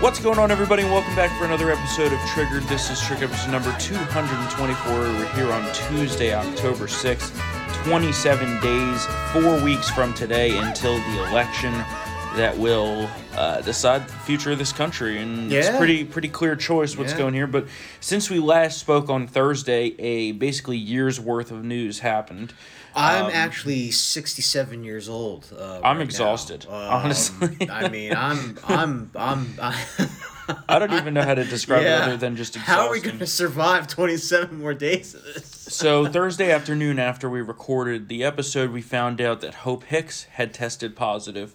What's going on, everybody? And welcome back for another episode of Triggered. This is Trigger episode number 224. We're here on Tuesday, October 6th. 27 days, four weeks from today until the election that will uh, decide the future of this country. And it's pretty pretty clear choice what's Yeah. going here. But since we last spoke on Thursday, a basically year's worth of news happened. I'm Um, actually 67 years old. Uh, I'm right exhausted, now. honestly. I mean, I'm, I'm, I'm. I, I don't even know how to describe it other than just exhausting. How are we going to survive 27 more days of this? So Thursday afternoon, after we recorded the episode, we found out that Hope Hicks had tested positive.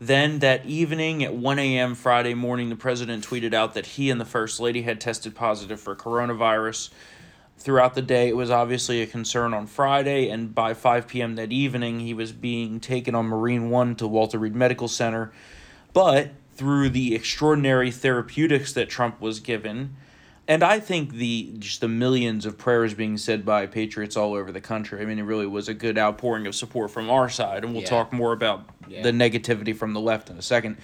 Then that evening at 1 a.m. Friday morning, the president tweeted out that he and the first lady had tested positive for coronavirus. Throughout the day, it was obviously a concern on Friday, and by 5 p.m. that evening, he was being taken on Marine One to Walter Reed Medical Center. But through the extraordinary therapeutics that Trump was given, and I think the just the millions of prayers being said by patriots all over the country. I mean, it really was a good outpouring of support from our side, and we'll Yeah. talk more about Yeah. the negativity from the left in a second.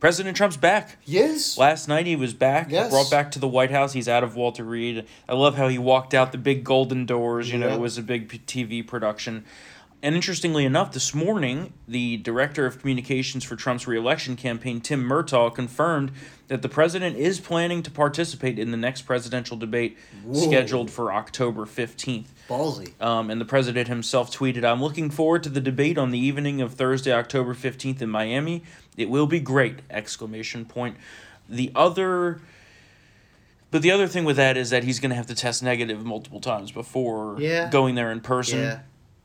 President Trump's back. Yes. Last night he was back, Yes. brought back to the White House. He's out of Walter Reed. I love how he walked out the big golden doors. You know, it was a big TV production. And interestingly enough, this morning, the director of communications for Trump's reelection campaign, Tim Murtaugh, confirmed that the president is planning to participate in the next presidential debate Whoa. scheduled for October 15th. Ballsy. Um, and the president himself tweeted, I'm looking forward to the debate on the evening of Thursday, October 15th in Miami. It will be great! Exclamation point. The other but the other thing with that is that he's going to have to test negative multiple times before Yeah. going there in person. Yeah.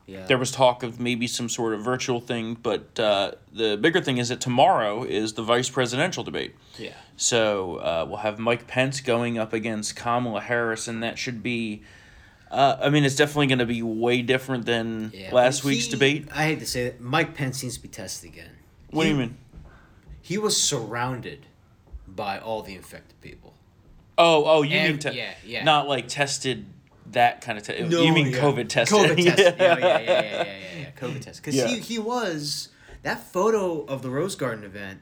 Yeah. There was talk of maybe some sort of virtual thing, but uh, the bigger thing is that tomorrow is the vice presidential debate. yeah. So uh, we'll have Mike Pence going up against Kamala Harris, and that should be. Uh, I mean, it's definitely going to be way different than Yeah. last He- week's debate. I hate to say it. Mike Pence seems to be tested again. What do He- you mean? He was surrounded by all the infected people. Oh, oh, you Ev- mean te- yeah, yeah. not like tested that kind of test. you mean yeah. COVID tested? COVID test. Yeah, yeah, yeah, yeah, yeah, yeah, yeah. COVID test. Because Yeah. he, he was that photo of the Rose Garden event.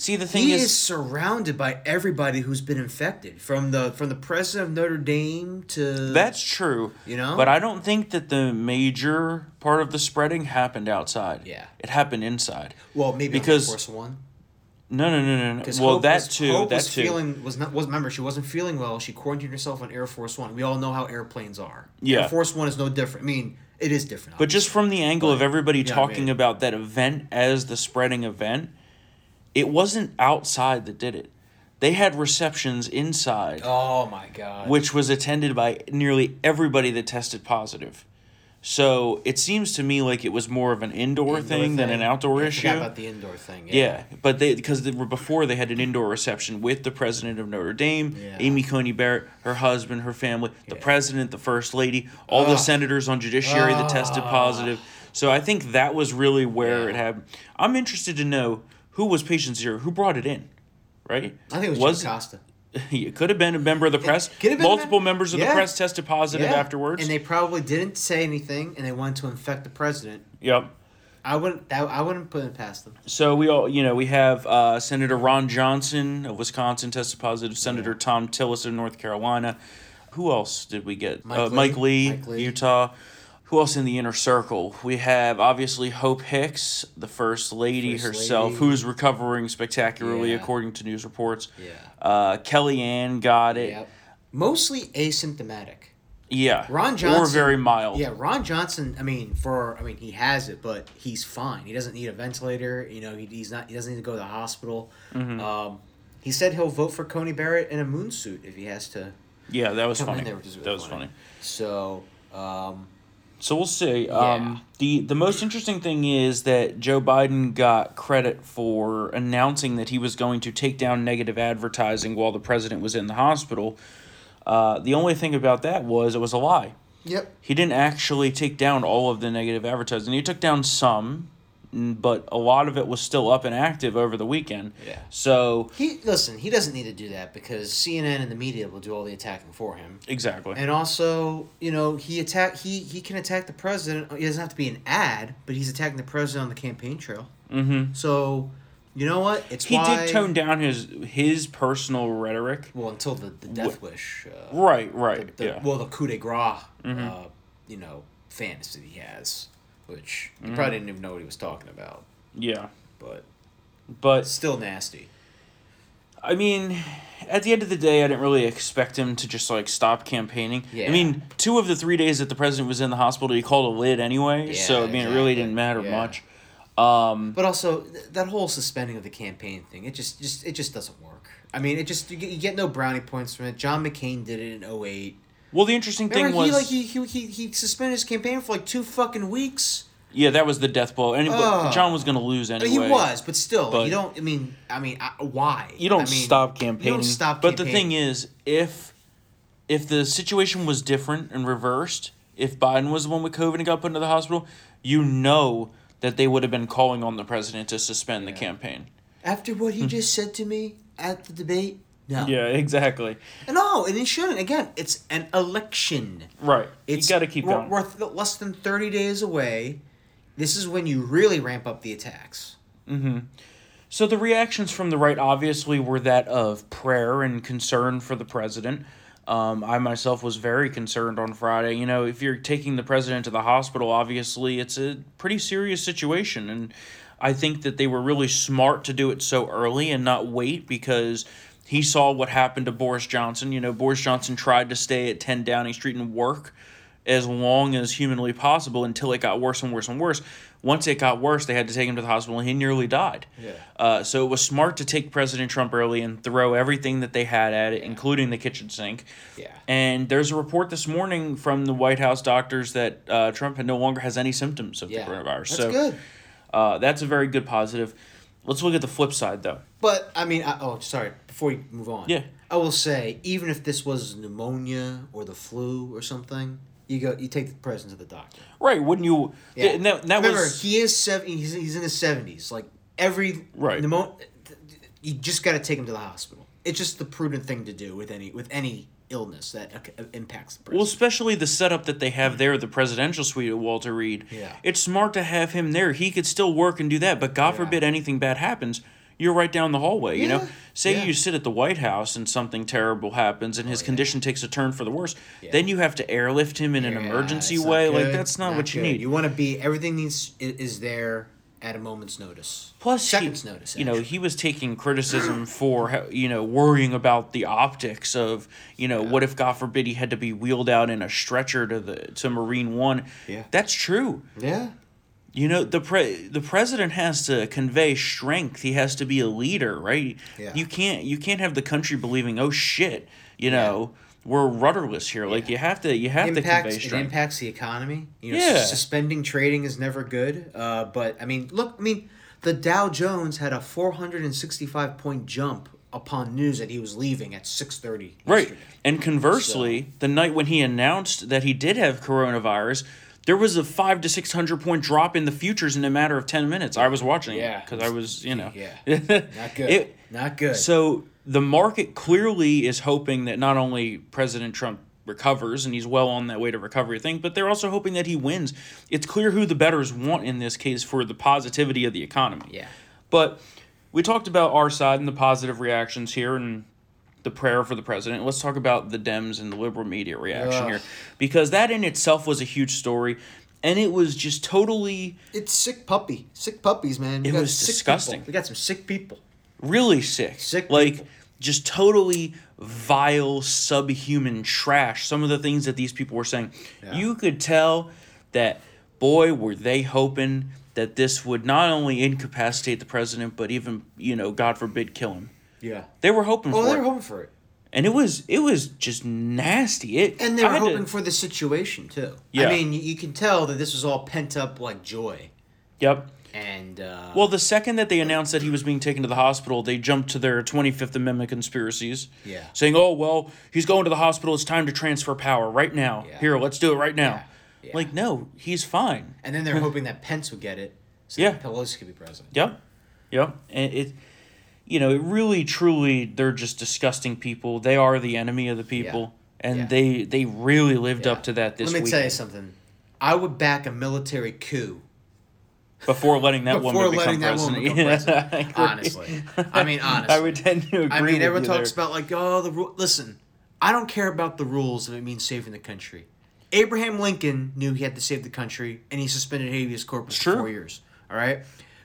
See, the thing He is, is, surrounded by everybody who's been infected, from the from the president of Notre Dame to that's true. you know. But I don't think that the major part of the spreading happened outside. Yeah. It happened inside. well maybe because- on Force One. No, no, no, no, Well, Hope that was, too. Hope that was too. feeling was not was remember she wasn't feeling well. She quarantined herself on Air Force One. We all know how airplanes are. Yeah. Air Force One is no different. I mean, it is different. But just from the angle of everybody yeah, talking man. about that event as the spreading event, it wasn't outside that did it. They had receptions inside, oh my god. which was attended by nearly everybody that tested positive. So it seems to me like it was more of an indoor, Indoor thing, than an outdoor I issue. about the indoor thing. Yeah, but they because they were before they had an indoor reception with the president of Notre Dame, Yeah. Amy Coney Barrett, her husband, her family, the Yeah. president, the first lady, all the senators on judiciary that tested positive. So I think that was really where Yeah. it happened. I'm interested to know who was patient zero, who brought it in, right? I think it was, Was- Jim Acosta. it could have been a member of the press. could have been Multiple mem- members of the press tested positive Yeah. afterwards. and they probably didn't say anything, and they wanted to infect the president. yep. I wouldn't. That, I wouldn't put it past them. So we all, you know, we have uh, Senator Ron Johnson of Wisconsin tested positive. Senator Thom Tillis of North Carolina. Who else did we get? Mike uh, Lee. Mike Lee, Mike Lee. Utah. Who else in the inner circle? We have obviously Hope Hicks, the first lady First herself, lady. who's recovering spectacularly Yeah. according to news reports. Yeah. Uh, Kellyanne got it. Yep. Mostly asymptomatic. Yeah. Ron Johnson. Or very mild. Yeah, Ron Johnson. I mean, for I mean, he has it, but he's fine. He doesn't need a ventilator. You know, he, he's not. He doesn't need to go to the hospital. Mm-hmm. Um, he said he'll vote for Coney Barrett in a moon suit if he has to. Yeah, that was funny. there, really that was funny. funny. So, um, So we'll see. Yeah. Um, the the most interesting thing is that Joe Biden got credit for announcing that he was going to take down negative advertising while the president was in the hospital. Uh, the only thing about that was it was a lie. yep. He didn't actually take down all of the negative advertising. He took down some, n- but a lot of it was still up and active over the weekend. Yeah. So He listen. He doesn't need to do that because CNN and the media will do all the attacking for him. exactly. And also, you know, he attack he he can attack the president. It doesn't have to be an ad, but he's attacking the president on the campaign trail. mm-hmm. So, You know what? It's He why, did tone down his his personal rhetoric. Well, until the, the Death Wish. Uh, Right, right, the, yeah. Mm-hmm. Well, the coup de grace, uh, you know, fantasy he has, which Mm-hmm. he probably didn't even know what he was talking about, yeah. but But still nasty. I mean, at the end of the day, I didn't really expect him to just like stop campaigning. Yeah. I mean, two of the three days that the president was in the hospital, he called a lid anyway. Yeah, so I mean, it really didn't matter Yeah. much. Um, But also th- that whole suspending of the campaign thing, it just just it just doesn't work. I mean, it just you get, you get no brownie points from it. John McCain did it in 08. Well, the interesting thing was, he like he, he he he suspended his campaign for like two fucking weeks. yeah, that was the death blow. And Ugh. John was going to lose anyway. he was, but still, But- you don't. I mean, I mean, I, why? You don't I mean, stop campaigning. You don't stop. But the thing is, if if the situation was different and reversed, if Biden was the one with COVID and got put into the hospital, you know that they would have been calling on the president to suspend the campaign. after what he hmm. just said to me at the debate, no, Yeah, exactly. no, and he shouldn't. Again, it's an election. Right. It's got to keep we're, going. We're th- less than thirty days away. This is when you really ramp up the attacks. So the reactions from the right obviously were that of prayer and concern for the president. Um, I myself was very concerned on Friday. You know, if you're taking the president to the hospital, obviously it's a pretty serious situation, and I think that they were really smart to do it so early and not wait because he saw what happened to Boris Johnson. You know, Boris Johnson tried to stay at 10 Downing Street and work as long as humanly possible until it got worse and worse and worse. Once it got worse, they had to take him to the hospital, and he nearly died. Yeah. Uh, so it was smart to take President Trump early and throw everything that they had at it, including the kitchen sink. Yeah. And there's a report this morning from the White House doctors that uh, Trump had no longer has any symptoms of Yeah. the coronavirus. That's so good. Uh, that's a very good positive. Let's look at the flip side, though. But I mean, I, oh, sorry. Before you move on, Yeah. I will say, even if this was pneumonia or the flu or something, you go, you take the president to the doctor. Right? Wouldn't you? Yeah. And that, that Remember, was he is seven. He's, he's in his seventies. Like every Right. pneumonia, you just got to take him to the hospital. It's just the prudent thing to do with any with any illness that uh, impacts the Well, especially the setup that they have there, the presidential suite of Walter Reed. Yeah. It's smart to have him there. He could still work and do that, but God Yeah. forbid anything bad happens, you're right down the hallway, you know? Say Yeah. you sit at the White House and something terrible happens and his yeah. condition takes a turn for the worse, Yeah. then you have to airlift him in an emergency way. Like that's not, what you good. need. You want to be everything needs is there at a moment's notice. Plus, he- seconds notice. You know, he was taking criticism for you know worrying about the optics of you know what if God forbid he had to be wheeled out in a stretcher to the to Marine One. Yeah. That's true. yeah. You know the pre- the president has to convey strength. He has to be a leader, right? Yeah. You can't you can't have the country believing, oh shit, you know, we're rudderless here. Like you have to you have to impacts convey it impacts the economy. You know, Yeah. suspending trading is never good. Uh, but I mean, look, I mean, the Dow Jones had a four hundred and sixty-five point jump upon news that he was leaving at six thirty. Right. And conversely, the night when he announced that he did have coronavirus, there was a five to six hundred point drop in the futures in a matter of ten minutes. I was watching Yeah. because I was, you know, Yeah. Not good. It- Not good. So the market clearly is hoping that not only President Trump recovers and he's well on that way to recovery thing, but they're also hoping that he wins. It's clear who the betters want in this case for the positivity of the economy. yeah. But we talked about our side and the positive reactions here and the prayer for the president. Let's talk about the Dems and the liberal media reaction Ugh. here. Because that in itself was a huge story. And it was just totally, It's sick puppy. Sick puppies, man. We It got was disgusting. people. We got some sick people. really sick. Sick Like, people. Just totally vile, subhuman trash. Some of the things that these people were saying. Yeah. You could tell that, boy, were they hoping that this would not only incapacitate the president, but even, you know, God forbid, kill him. Yeah. They were hoping Oh, for they it. hoping for it. and it was it was just nasty. It And they were had to- hoping for the situation, too. Yeah. I mean, you can tell that this was all pent up, like, joy. Yep. And, uh, Well, the second that they announced that he was being taken to the hospital, they jumped to their Twenty Fifth Amendment conspiracies. Yeah. Saying, "Oh well, he's going to the hospital. It's time to transfer power right now. Yeah. Here, let's do it right now." Yeah. Like, no, he's fine. And then they're hoping that Pence would get it, so Yeah. that Pelosi could be president. Yep. Yep. And it, you know, it really, truly, they're just disgusting people. They are the enemy of the people, and Yeah. they they really lived Yeah. up to that this Let me week. tell you something. I would back a military coup before letting that Before woman letting become that woman president. become Yeah, president. I. Honestly. I mean, honestly. I would tend to agree. I mean, everyone talks there. about like, oh, the rule. Listen, I don't care about the rules if it means saving the country. Abraham Lincoln knew he had to save the country, and he suspended habeas corpus for four years. All right,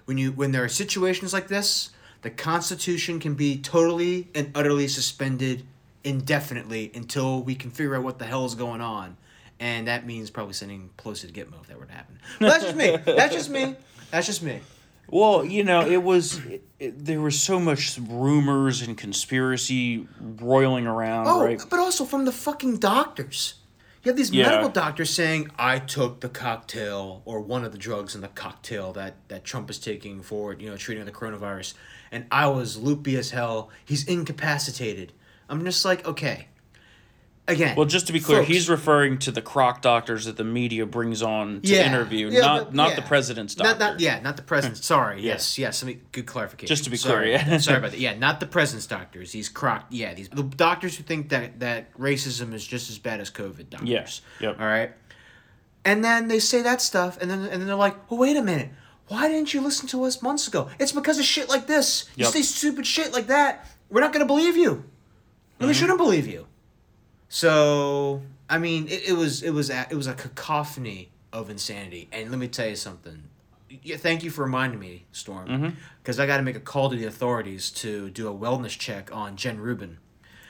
when you when there are situations like this, the Constitution can be totally and utterly suspended indefinitely until we can figure out what the hell is going on, and that means probably sending Pelosi to Gitmo if that were to happen. But that's just me. That's just me. That's just me. Well, you know, it was it, it- there was so much rumors and conspiracy roiling around, Oh, right? but also from the fucking doctors. You have these Yeah. medical doctors saying, "I took the cocktail or one of the drugs in the cocktail that that Trump is taking for you know treating the coronavirus, and I was loopy as hell. He's incapacitated." I'm just like, okay. Again, Well, just to be clear, folks, he's referring to the croc doctors that the media brings on to Yeah. interview, Yeah, not but- not yeah. the president's doctor. not yeah, not the president's. Sorry. Yeah. Yes, yes. Me good clarification. Just to be Sorry clear, yeah. Sorry about that. Yeah, not the president's doctors. These croc. Yeah, these the doctors who think that that racism is just as bad as COVID doctors. Yes. Yep. All right. And then they say that stuff, and then and then they're like, "Well, wait a minute. Why didn't you listen to us months ago? It's because of shit like this. You say stupid shit like that. We're not gonna believe you. And Mm-hmm. we shouldn't believe you." So I mean, it, it was it was a, it was a cacophony of insanity. And let me tell you something. Yeah, thank you for reminding me, Storm, Mm-hmm. because I got to make a call to the authorities to do a wellness check on Jen Rubin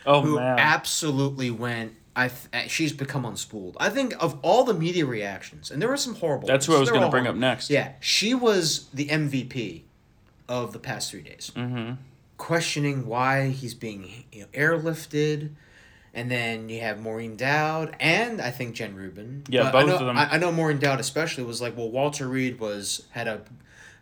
Oh who man. absolutely went. I th- she's become unspooled. I think of all the media reactions, and there were some horrible. That's ones. who I was gonna all bring up next. Yeah, she was the MVP of the past three days, mm-hmm. questioning why he's being you know, airlifted, and then you have Maureen Dowd and I think Jen Rubin. Yeah, But I both know, of them. I, I know Maureen Dowd especially was like, well, Walter Reed was had a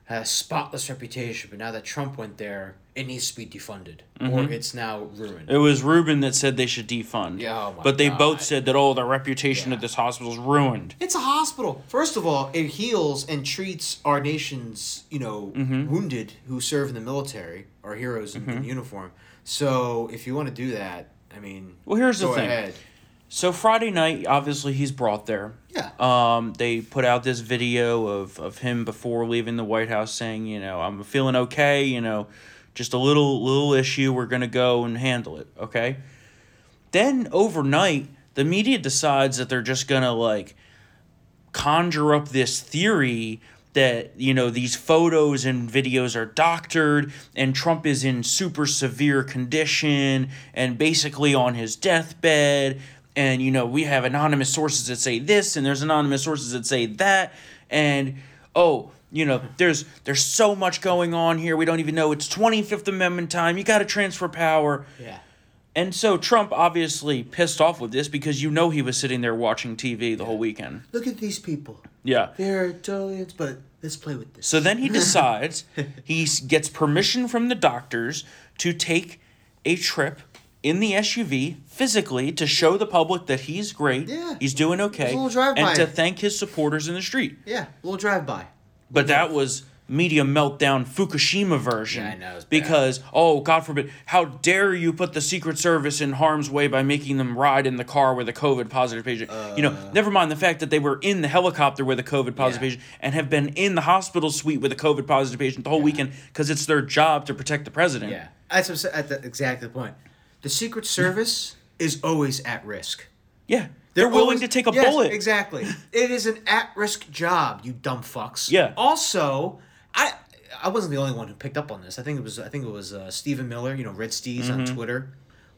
had a spotless reputation, but now that Trump went there, it needs to be defunded, or it's now ruined. Mm-hmm. It was Rubin that said they should defund. Yeah, oh my but they both said that oh, the reputation Yeah. of this hospital is ruined. It's a hospital. First of all, it heals and treats our nation's, you know, Mm-hmm. wounded who serve in the military, our heroes in, in uniform. So if you want to do that, I mean, Well, here's the thing. ahead. So Friday night, obviously he's brought there. Yeah. Um, they put out this video of, of him before leaving the White House saying, you know, I'm feeling okay, you know, just a little little issue. We're gonna go and handle it, okay? Then overnight, the media decides that they're just gonna like conjure up this theory that you know these photos and videos are doctored and Trump is in super severe condition and basically on his deathbed. And you know we have anonymous sources that say this and there's anonymous sources that say that. And oh you know there's there's so much going on here. We don't even know. It's 25th amendment time. You got to transfer power. Yeah. and so Trump obviously pissed off with this because you know he was sitting there watching TV the whole weekend. Look at these people. Yeah They're totally. But let's play with this. So then he decides he gets permission from the doctors to take a trip in the SUV physically to show the public that he's great, Yeah. he's doing okay, little drive-by. and to thank his supporters in the street. yeah, a little drive by. But that was media meltdown Fukushima version. Yeah, I know, bad. Because oh God forbid, how dare you put the Secret Service in harm's way by making them ride in the car with a COVID positive patient? you know, never mind the fact that they were in the helicopter with a COVID positive Uh. Yeah. patient and have been in the hospital suite with a COVID positive patient the whole weekend because it's their job to protect the president. Yeah, that's what I'm saying- at the exactly the point. The Secret Service is always at risk. Yeah. They're, willing always- to take a Yes, bullet. Exactly. it is an at-risk job, you dumb fucks. Yeah. Also, I I wasn't the only one who picked up on this. I think it was I think it was uh, Stephen Miller, you know, Red Steez on Mm-hmm. Twitter,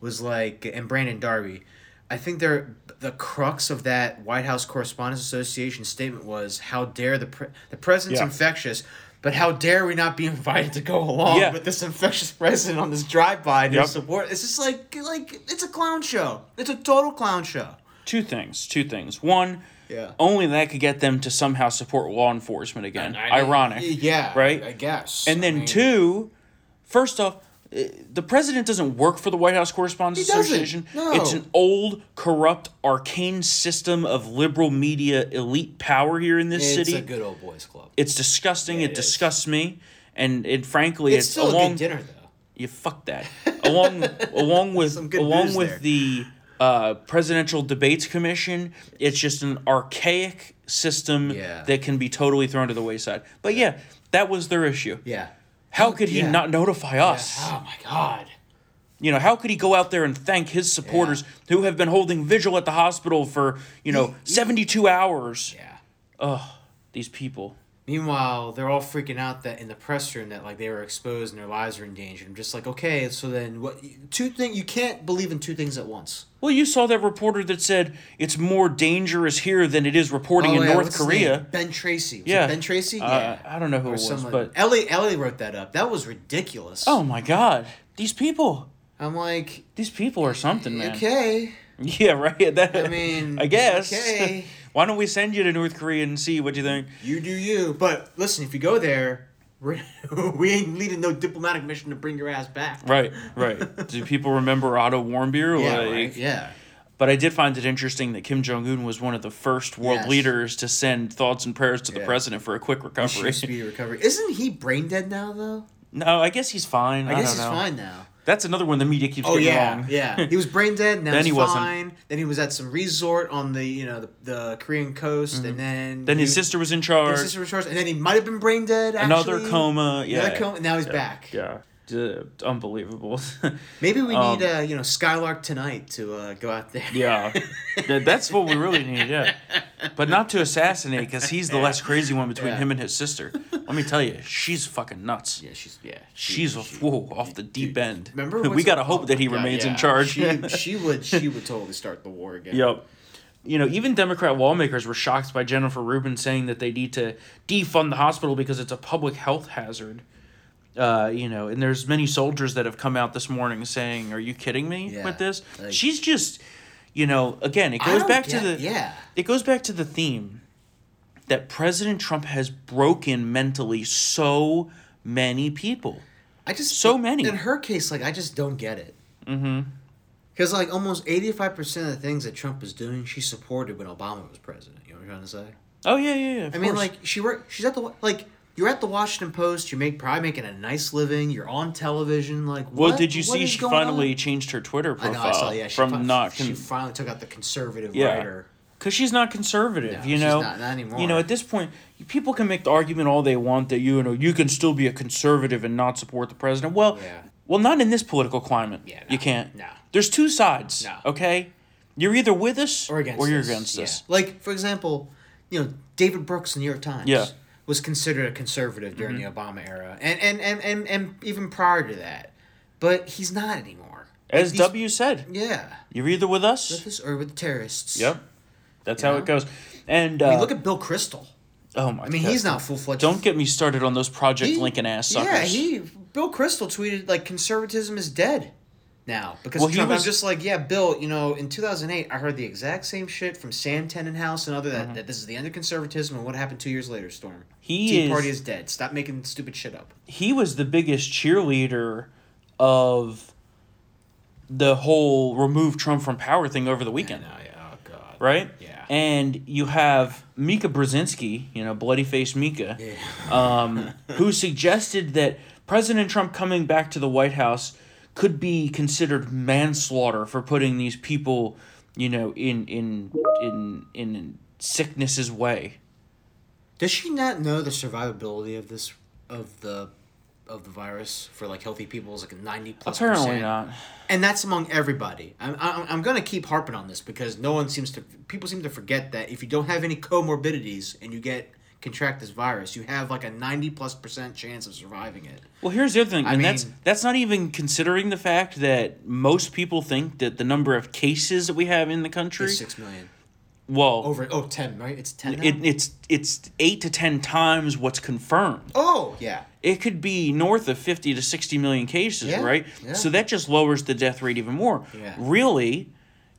was like, and Brandon Darby. I think they're the crux of that White House Correspondents Association statement was, "How dare the pre- the president's Yeah. infectious." But how dare we not be invited to go along Yeah. with this infectious president on this drive-by to Yep. support? It's just like like it's a clown show. It's a total clown show. two things. Two things. One, Yeah. only that could get them to somehow support law enforcement again. Ironic. Yeah. Right? I guess. And I then mean, two, first off, eh, the president doesn't work for the White House Correspondents He. Association. No. It's an old, corrupt, arcane system of liberal media elite power here in this It's city. It's a good old boys club. it's disgusting. Yeah, it, it is. disgusts me. And it frankly, It's it's, still a along good dinner though. you fuck that. Along along with along with there. the uh, presidential debates commission. It's just an archaic system Yeah. that can be totally thrown to the wayside. But yeah, that was their issue. Yeah. How could he Yeah. not notify us? Oh my god. You know, how could he go out there and thank his supporters who have been holding vigil at the hospital for, you know, He- he- 72 hours? Yeah. Ugh, these people. Meanwhile, they're all freaking out that in the press room that like they were exposed and their lives are in danger. I'm just like, okay, so then what? Two things you can't believe in two things at once. Well, you saw that reporter that said it's more dangerous here than it is reporting in Oh, yeah, North Korea. Ben Tracy. Was Yeah. Ben Tracy. Uh, yeah. I don't know who Or it was, someone. but Ellie Ellie wrote that up. That was ridiculous. oh my god, these people, I'm like, these people are something, man. okay. Yeah, right. That, I mean, I guess. okay. Why don't we send you to North Korea and see what you think? You do you. But listen, if you go there, we ain't leading no diplomatic mission to bring your ass back. Right, right. Do people remember Otto Warmbier? Yeah. like, right? Yeah. But I did find it interesting that Kim Jong Un was one of the first world Yes. leaders to send thoughts and prayers to the president for a quick recovery. Speedy recovery. Isn't he brain dead now though? no, I guess he's fine. I, I, guess he's know. fine now. That's another one the media keeps Oh getting yeah, wrong. yeah. He was brain dead. Now Then he's he wasn't. Then he was at some resort on the you know the, the Korean coast, and then Mm-hmm. Then his he- sister was in charge. his sister was in charge, and then he might have been brain dead. Another coma. Yeah. Another coma. And now he's back. Yeah. D- unbelievable. Maybe we Um, need uh, you know Skylark tonight to uh, go out there. yeah. That's what we really need, yeah. But not to assassinate, because he's the less crazy one between Yeah. him and his sister. Let me tell you, she's fucking nuts. Yeah, she's yeah. She's she- whoa, off the deep end. Remember, we gotta hope that he God, remains in charge. She, she would she would totally start the war again. Yep. You know, even Democrat lawmakers were shocked by Jennifer Rubin saying that they need to defund the hospital because it's a public health hazard. Uh, you know, and there's many soldiers that have come out this morning saying, "Are you kidding me Yeah, with this?" like- She's just, you know, again, it goes back get- to the yeah. it goes back to the theme that President Trump has broken mentally so many people. I just So many. In her case, like I just don't get it. Mm-hmm. Because like almost eighty five percent of the things that Trump is doing, she supported when Obama was president. You know what I'm trying to say? Oh yeah, yeah, yeah. I mean, like she worked. She's at the like. You're at the Washington Post. You make probably making a nice living. You're on television. Like, what? well, did you what see she finally on? changed her Twitter I profile know. I saw. Yeah, she from fi- not She finally took out the conservative Yeah. writer. Because she's not conservative, No, you she's know. not- not anymore. You know, at this point, people can make the argument all they want that you know you can still be a conservative and not support the president. Well, Yeah. well, not in this political climate. Yeah, no, you can't. no. There's two sides. No. Okay, you're either with us or against or you're us. against Yeah. us. Like for example, you know David Brooks New York Times. Yeah. Mm-hmm. Was considered a conservative during the Obama era, and and, and, and and even prior to that, but he's not anymore. As these- W said, Yeah. you're either with us. With this or with the terrorists. Yep. That's You how know? it goes. And uh, I mean, look at Bill Kristol. oh my. I mean, God. he's not full fledged. Don't get me started on those Project He- Lincoln ass suckers. Yeah, he Bill Kristol tweeted like conservatism is dead now because Well, Trump. was- I'm just like, yeah, Bill. You know, in 2008, I heard the exact same shit from Sam Tanenhaus and other Mm-hmm. that, that this is the end of conservatism. And what happened two years later, Storm? He Tea is- Party is dead. Stop making stupid shit up. he was the biggest cheerleader of the whole remove Trump from power thing over the weekend, yeah. Oh God. right? Yeah. And you have Mika Brzezinski, you know, bloody face Mika, um, who suggested that President Trump coming back to the White House could be considered manslaughter for putting these people, you know, in in in in sickness's way. Does she not know the survivability of this of the of the virus for like healthy people is like a 90 plus Apparently percent? not. and that's among everybody. I'm, I'm, I'm going to keep harping on this because no one seems to people seem to forget that if you don't have any comorbidities and you get contract this virus, you have like a 90 plus percent chance of surviving it. Well, here's the other thing, I and that's mean- that's not even considering the fact that most people think that the number of cases that we have in the country, It's 6 million. well, Over oh 10, right? It's 10 now? it, it's it's eight to ten times what's confirmed. oh, yeah. It could be north of fifty to sixty million cases, Yeah, right? yeah. So that just lowers the death rate even more. Yeah. Really,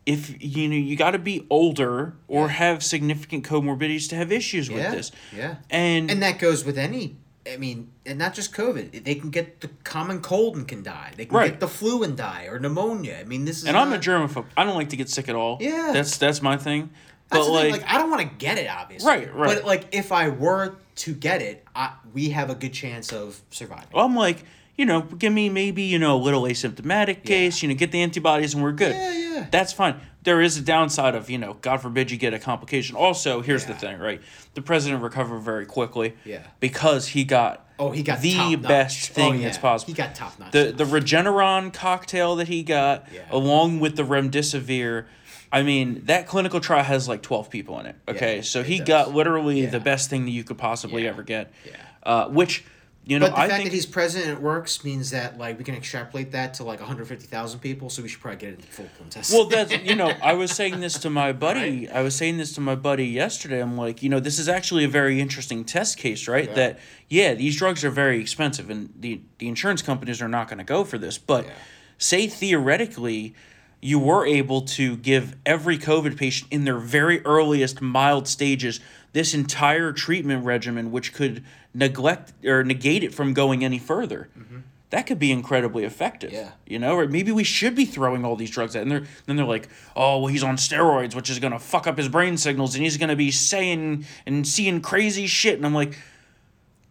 if you know you got to be older or Yeah. have significant comorbidities to have issues with Yeah. this, Yeah. and And that goes with any I mean, and not just COVID. They can get the common cold and can die. They can Right. get the flu and die or pneumonia. I mean, this is and I'm a germaphobe. I don't like to get sick at all. Yeah. that's that's my thing. That's But the thing, like, like, I don't want to get it, obviously. Right, right. But like, if I were to get it, I, we have a good chance of surviving. I'm like, you know, give me maybe, you know, a little asymptomatic case, you know, get the antibodies and we're good. Yeah, yeah. That's fine. There is a downside of, you know, God forbid you get a complication. Also, here's the thing, right? The president recovered very quickly. Yeah. Because he got Oh, he got the best Oh, thing yeah. that's possible. He got top notch. The the Regeneron cocktail that he got, Yeah. along with the remdesivir, I mean that clinical trial has like twelve people in it. Okay, Yeah, so he does. got literally Yeah. the best thing that you could possibly Yeah. ever get. Yeah. Uh, which you know but the I fact think that he's president and it works means that like we can extrapolate that to like 150,000 people, so we should probably get it in full contest. Well, that's you know, I was saying this to my buddy. I was saying this to my buddy yesterday. I'm like, you know, this is actually a very interesting test case, right? Yeah. That yeah, these drugs are very expensive, and the the insurance companies are not going to go for this. But Yeah. say theoretically, you were able to give every COVID patient in their very earliest mild stages this entire treatment regimen, which could neglect or negate it from going any further. Mm-hmm. That could be incredibly effective. Yeah. You know, or maybe we should be throwing all these drugs out. And they're then they're like, oh, well, he's on steroids, which is gonna fuck up his brain signals, and he's gonna be saying and seeing crazy shit. And I'm like,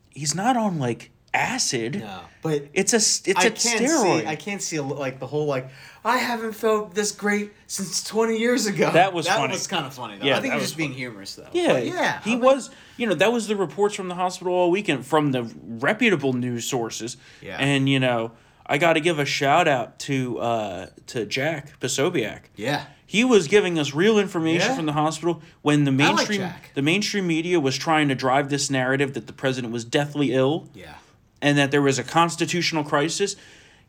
he's not on like acid. no, but It's a it's I a steroid. see. I can't see a, like the whole like I haven't felt this great since 20 years ago. That was that funny. was kind of funny though. Yeah, I think he's was just being humorous though. Yeah, But yeah. He was, you know, that was the reports from the hospital all weekend from the reputable news sources. Yeah. And you know, I got to give a shout out to uh to Jack Posobiec. Yeah. He was giving us real information Yeah. from the hospital when the mainstream Jack. the mainstream media was trying to drive this narrative that the president was deathly ill Yeah. And that there was a constitutional crisis.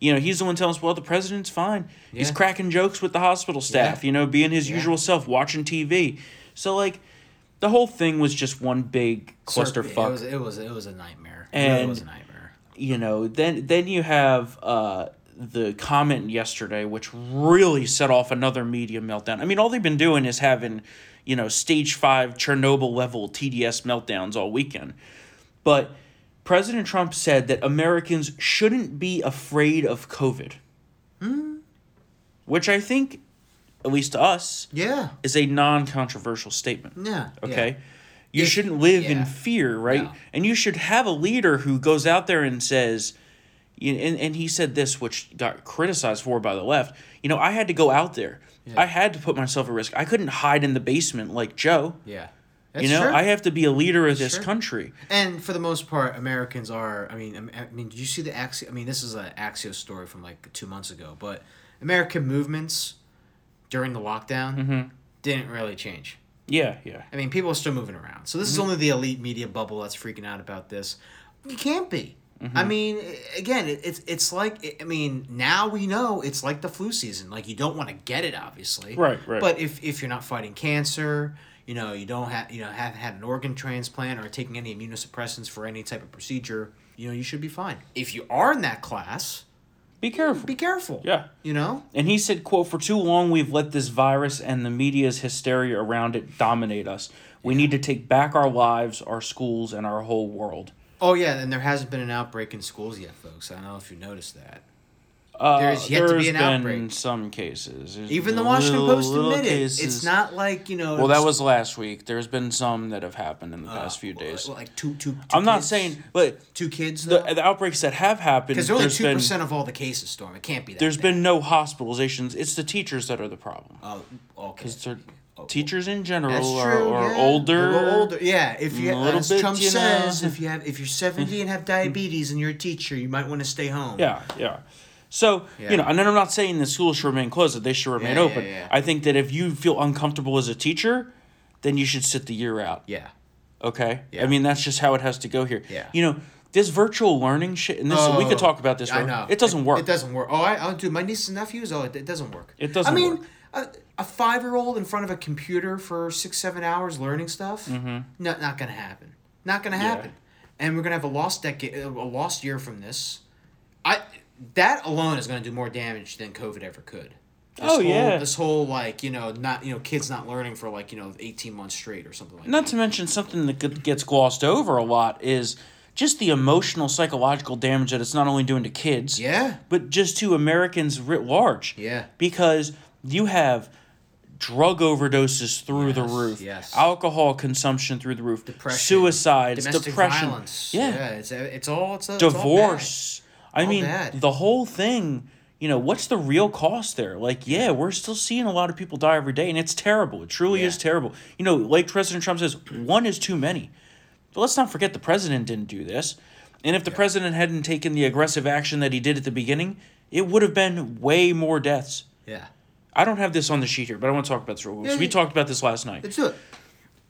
You know, he's the one telling us, well, the president's fine. He's cracking jokes with the hospital staff, Yeah. you know, being his Yeah. usual self, watching TV. So, like, the whole thing was just one big It clusterfuck. was it was it was a nightmare. it was a nightmare. you know, then then you have uh, the comment yesterday, which really set off another media meltdown. I mean, all they've been doing is having, you know, stage five Chernobyl level TDS meltdowns all weekend. But President Trump said that Americans shouldn't be afraid of COVID. Which I think, at least to us, Yeah. is a non controversial statement. Yeah. Okay. You If- shouldn't live yeah. in fear, right? No. And you should have a leader who goes out there and says, you and, and he said this, which got criticized for by the left. You know, I had to go out there. I had to put myself at risk. I couldn't hide in the basement like Joe. Yeah. You know, I have to be a leader of this true. country. And for the most part, Americans are. I mean, I mean, did you see the Axios? I mean, this is an Axios story from like two months ago, but American movements during the lockdown Mm-hmm. didn't really change. Yeah, yeah. I mean, people are still moving around. So this Mm-hmm. is only the elite media bubble that's freaking out about this. You can't be. Mm-hmm. I mean, again, it, it's it's like I mean, now we know it's like the flu season. Like you don't want to get it, obviously. Right, right. But if if you're not fighting cancer, you know, you don't have you know haven't had an organ transplant or taking any immunosuppressants for any type of procedure, you know, you should be fine. If you are in that class, Be careful. be careful. Yeah. You know. And he said, quote, for too long we've let this virus and the media's hysteria around it dominate us. We need to take back our lives, our schools, and our whole world. Oh yeah, and there hasn't been an outbreak in schools yet, folks. I don't know if you noticed that. Uh, There's yet to be an been outbreak. some cases. There's Even the little- Washington Post little admitted cases. it's not like you know. Well, that was last week. There's been some that have happened in the uh, past few days. well, Like two, two. two I'm not saying, but two kids the, though. the outbreaks that have happened, Because only two percent of all the cases, Storm. It can't be that. there's bad. been no hospitalizations. It's the teachers that are the problem. Oh, okay. Because they're teachers in general are, are yeah. older. A little older. Yeah. If you little as bit, Trump you know. says, if you have if you're 70 and have diabetes and you're a teacher, you might want to stay home. Yeah, yeah. So Yeah. you know, and then I'm not saying the schools should remain closed; that they should remain Yeah, open. yeah. I think that if you feel uncomfortable as a teacher, then you should sit the year out. Yeah. Okay. Yeah. I mean, that's just how it has to go here. Yeah. You know, this virtual learning shit, and this we Oh, could talk about this. I for- know. It doesn't work. It doesn't work. Oh, I, I'll do my nieces and nephews. Oh, it, it doesn't work. It doesn't I mean, work. a, a five year old in front of a computer for six, seven hours learning stuff. Mm-hmm. Not not gonna happen. Not gonna happen. And we're gonna have a lost decade, a lost year from this. That alone is gonna do more damage than COVID ever could. This Oh, whole, yeah. This whole like you know not you know kids not learning for like you know eighteen months straight or something like Not that. to mention something that gets glossed over a lot is just the emotional, psychological damage that it's not only doing to kids, Yeah. but just to Americans writ large. Yeah. Because you have drug overdoses through the roof, yes. alcohol consumption through the roof, Depression, suicides, domestic depression, violence. yeah, Yeah. It's it's all it's, it's all bad. divorce. I All mean, bad. the whole thing, you know, what's the real cost there? Like, yeah, we're still seeing a lot of people die every day, and it's terrible. It truly Yeah. is terrible. You know, like President Trump says, one is too many. But let's not forget the president didn't do this. And if the president hadn't taken the aggressive action that he did at the beginning, it would have been way more deaths. Yeah. I don't have this on the sheet here, but I want to talk about this real quick. Yeah, So we yeah. talked about this last night. Let's do it.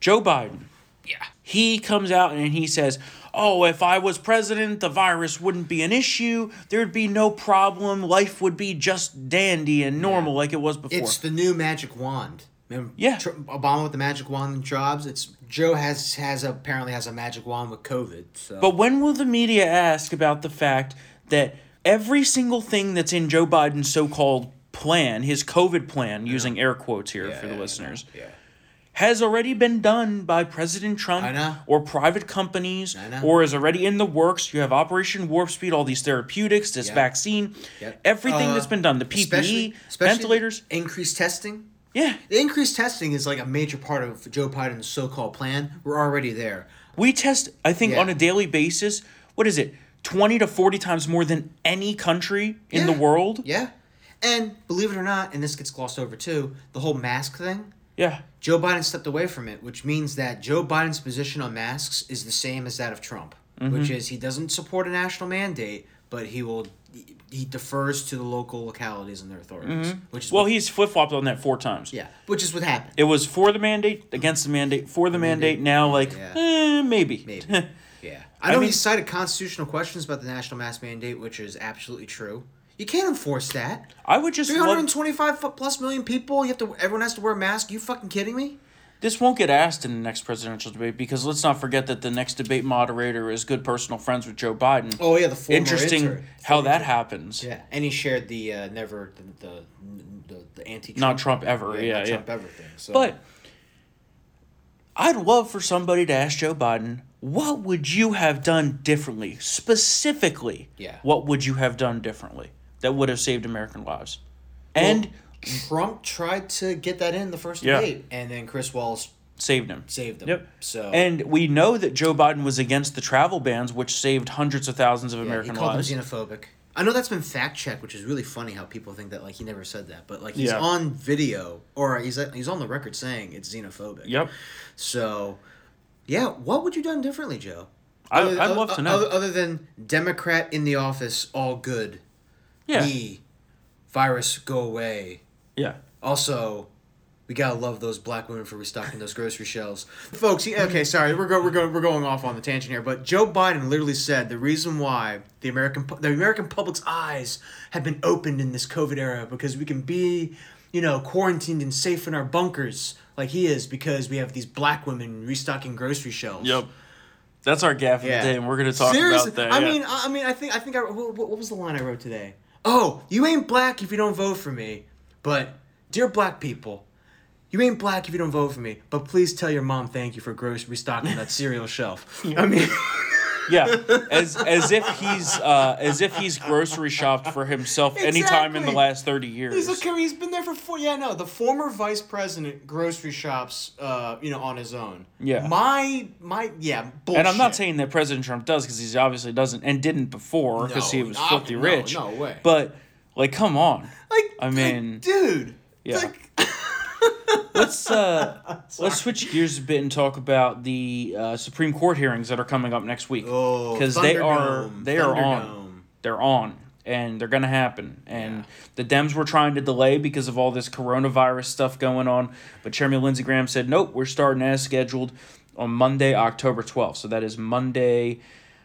Joe Biden, Yeah. He comes out and he says, Oh, if I was president, the virus wouldn't be an issue. There'd be no problem. Life would be just dandy and normal like it was before. It's the new magic wand. Remember Yeah. Tr- Obama with the magic wand and jobs. It's Joe has has apparently has a magic wand with COVID. So but when will the media ask about the fact that every single thing that's in Joe Biden's so called plan, his COVID plan, using air quotes here Yeah, for the yeah, listeners, yeah. Has already been done by President Trump or private companies or is already in the works. You have Operation Warp Speed, all these therapeutics, this vaccine, Yep. everything Uh, that's been done, the PPE, especially- especially ventilators. increased testing. Yeah. The increased testing is like a major part of Joe Biden's so-called plan. We're already there. We test, I think, Yeah. on a daily basis. What is it? 20 to 40 times more than any country in the world? Yeah, and believe it or not, and this gets glossed over too, the whole mask thing. Yeah. Joe Biden stepped away from it, which means that Joe Biden's position on masks is the same as that of Trump, Mm-hmm. which is he doesn't support a national mandate, but he will he defers to the local localities and their authorities. Which is Mm-hmm. Well, what, he's flip flopped on that four times. yeah, which is what happened. It was for the mandate, against the mandate, for the mandate. Now, like, Yeah. eh, maybe. Maybe. Yeah, I know mean- he cited constitutional questions about the national mask mandate, which is absolutely true. You can't enforce that. I would just Three love. hundred and twenty-five plus million people. You have to. Everyone has to wear a mask. You fucking kidding me? This won't get asked in the next presidential debate because let's not forget that the next debate moderator is good personal friends with Joe Biden. Oh yeah, the former Interesting how that happens. Yeah, and he shared the uh, never the the the, the anti Not Trump ever, yeah, not yeah. Trump ever thing. So. But I'd love for somebody to ask Joe Biden, what would you have done differently? Specifically, Yeah. what would you have done differently that would have saved American lives? And Trump tried to get that in the first Yeah. debate, and then Chris Wallace saved him. saved him. Yep. So And we know that Joe Biden was against the travel bans, which saved hundreds of thousands of yeah, American he called lives. him xenophobic. I know that's been fact checked, which is really funny how people think that like he never said that, but like he's Yeah. on video or he's he's on the record saying it's xenophobic. Yep. So, yeah, what would you done differently, Joe? I- I'd love to know. Other, other than Democrat in the office, all good. Yeah. Me, virus, go away. Yeah. Also, we gotta love those black women for restocking those grocery shelves, folks. he- Okay, sorry, we're go, we're going we're going off on the tangent here, but Joe Biden literally said the reason why the American the American public's eyes have been opened in this COVID era because we can be, you know, quarantined and safe in our bunkers like he is because we have these black women restocking grocery shelves. Yep. That's our gaffe of the day, and we're going to talk Seriously, about that. I yeah. mean, I I mean, I think I think I what, what was the line I wrote today? Oh, you ain't black if you don't vote for me. But dear black people, you ain't black if you don't vote for me. But please tell your mom thank you for grocery restocking that cereal shelf. I mean, Yeah, as as if he's uh, as if he's grocery shopped for himself anytime in the last thirty years. he's a, he's been there for four. Yeah, no, the former vice president grocery shops, uh, you know, on his own. Yeah. My my yeah. Bullshit. and I'm not saying that President Trump does because he obviously doesn't and didn't before because he was filthy no, rich. no way. But like, come on, like. I like, mean- dude. Yeah. Like, let's uh, let's switch gears a bit and talk about the uh, Supreme Court hearings that are coming up next week Oh, because they are they are on. They're on. And they're gonna happen, and Yeah. the Dems were trying to delay because of all this coronavirus stuff going on. But Chairman Lindsey Graham said, "Nope, we're starting as scheduled on Monday, October twelfth. So that is Monday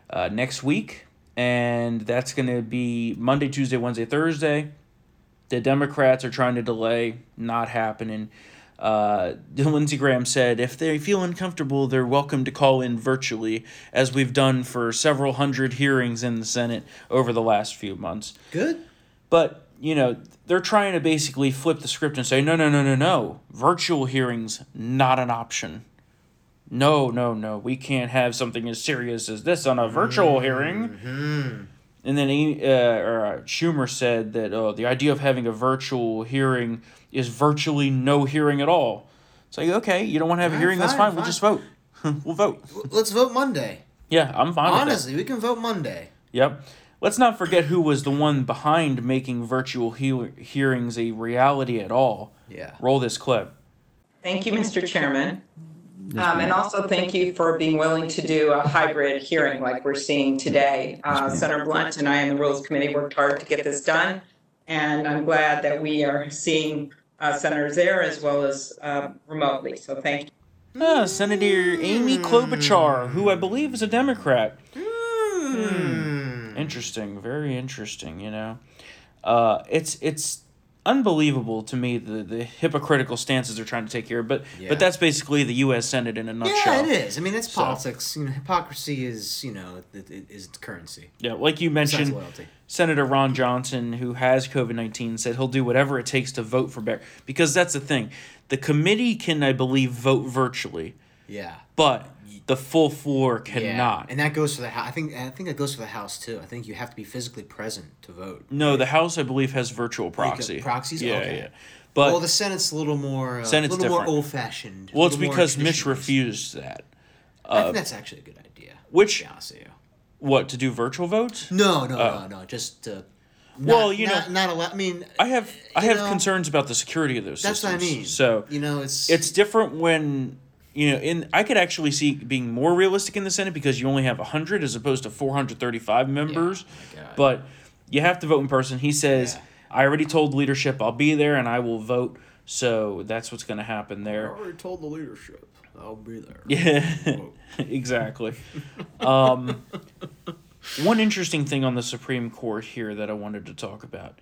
uh, next week, and that's gonna be Monday, Tuesday, Wednesday, Thursday. The Democrats are trying to delay, not happening. Uh, Lindsey Graham said if they feel uncomfortable, they're welcome to call in virtually, as we've done for several hundred hearings in the Senate over the last few months. Good. But, you know, they're trying to basically flip the script and say, no, no, no, no, no. Virtual hearings, not an option. No, no, no. We can't have something as serious as this on a virtual hearing. And then he, uh, or uh, Schumer said that oh, the idea of having a virtual hearing is virtually no hearing at all. It's like, okay, you don't want to have a Alright, hearing, that's fine, fine. We'll just vote. we'll vote. Let's vote Monday. Yeah, I'm fine with that. Honestly, we can vote Monday. Yep. let's not forget who was the one behind making virtual he- hearings a reality at all. Yeah. Roll this clip. Thank you, Mr. Chairman. Um, and also thank you for being willing to do a hybrid hearing like we're seeing today. Uh, Senator Blunt and I and the Rules Committee worked hard to get this done. And I'm glad that we are seeing uh, Senator Zaire as well as uh, remotely. So thank you. Ah, Senator Amy Klobuchar, who I believe is a Democrat. Hmm. Interesting, very interesting. You know, uh, it's it's unbelievable to me the the hypocritical stances they're trying to take here. But Yeah. but that's basically the U.S. Senate in a nutshell. Yeah, it is. I mean, that's So- politics. You know, hypocrisy is you know it, it is currency. Yeah, like you mentioned, loyalty. Senator Ron Johnson, who has COVID 19, said he'll do whatever it takes to vote for Bear. Because that's the thing. The committee can, I believe, vote virtually, Yeah. but the full floor Yeah. cannot. And that goes for the house. I think I think that goes for the house too. I think you have to be physically present to vote. no, the House, I believe, has virtual proxy. proxies? Yeah, Okay. yeah. But well, the Senate's a little more uh, Senate's a little more old fashioned. well, it's because Mitch refused that. I think that's actually a good idea. which- to be with you. What to do virtual votes? No, no, Oh. no, no. Just uh, Well, you not, know- not a lot. I mean, I have I have know, concerns about the security of those that's what I mean. So you know, it's it's different when you know in i could actually see being more realistic in the senate because you only have 100 as opposed to 435 members my God. but you have to vote in person he says Yeah. i already told leadership i'll be there and i will vote so that's what's going to happen there I already told the leadership. I'll be there. yeah exactly um, one interesting thing on the supreme court here that i wanted to talk about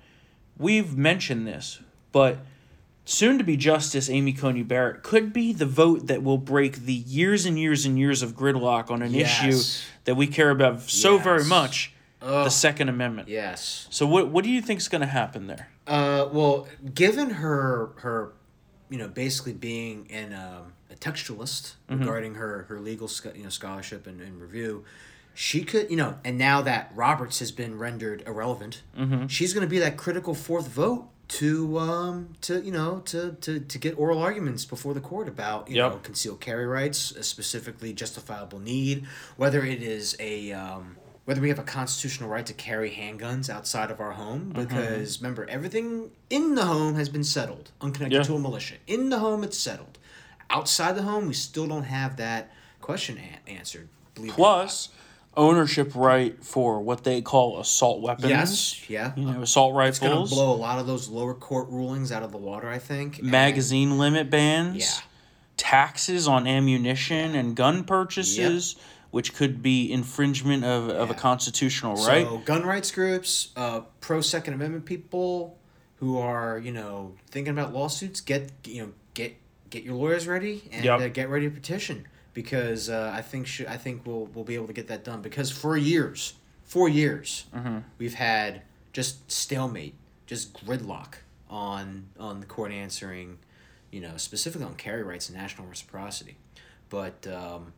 we've mentioned this but soon to be Justice Amy Coney Barrett could be the vote that will break the years and years and years of gridlock on an Yes. issue that we care about so very Yes. much the Second Amendment. Yes. So, what, what do you think is going to happen there? Uh, well, given her her, you know, basically being an um, a textualist Mm-hmm. regarding her her legal you know scholarship and, and review, she could you know, and now that Roberts has been rendered irrelevant, Mm-hmm. she's going to be that critical fourth vote to um to you know to to to get oral arguments before the court about you Yep. know concealed carry rights, uh, specifically justifiable need, whether it is a um, whether we have a constitutional right to carry handguns outside of our home Mm-hmm. because remember everything in the home has been settled unconnected Yeah. to a militia in the home it's settled outside the home we still don't have that question a- answered believe it Plus, ownership right for what they call assault weapons. yes yeah You know, assault rifles. it's gonna blow a lot of those lower court rulings out of the water i think and- magazine limit bans, Yeah. taxes on ammunition and gun purchases, which could be infringement of, of a constitutional right. So gun rights groups, uh, pro Second Amendment people who are you know thinking about lawsuits, get you know get get your lawyers ready and Yep. uh, get ready to petition because uh, I think sh- I think we'll we'll be able to get that done because for years, four years, Mm-hmm. we've had just stalemate, just gridlock on on the court answering, you know, specifically on carry rights and national reciprocity, but. Um,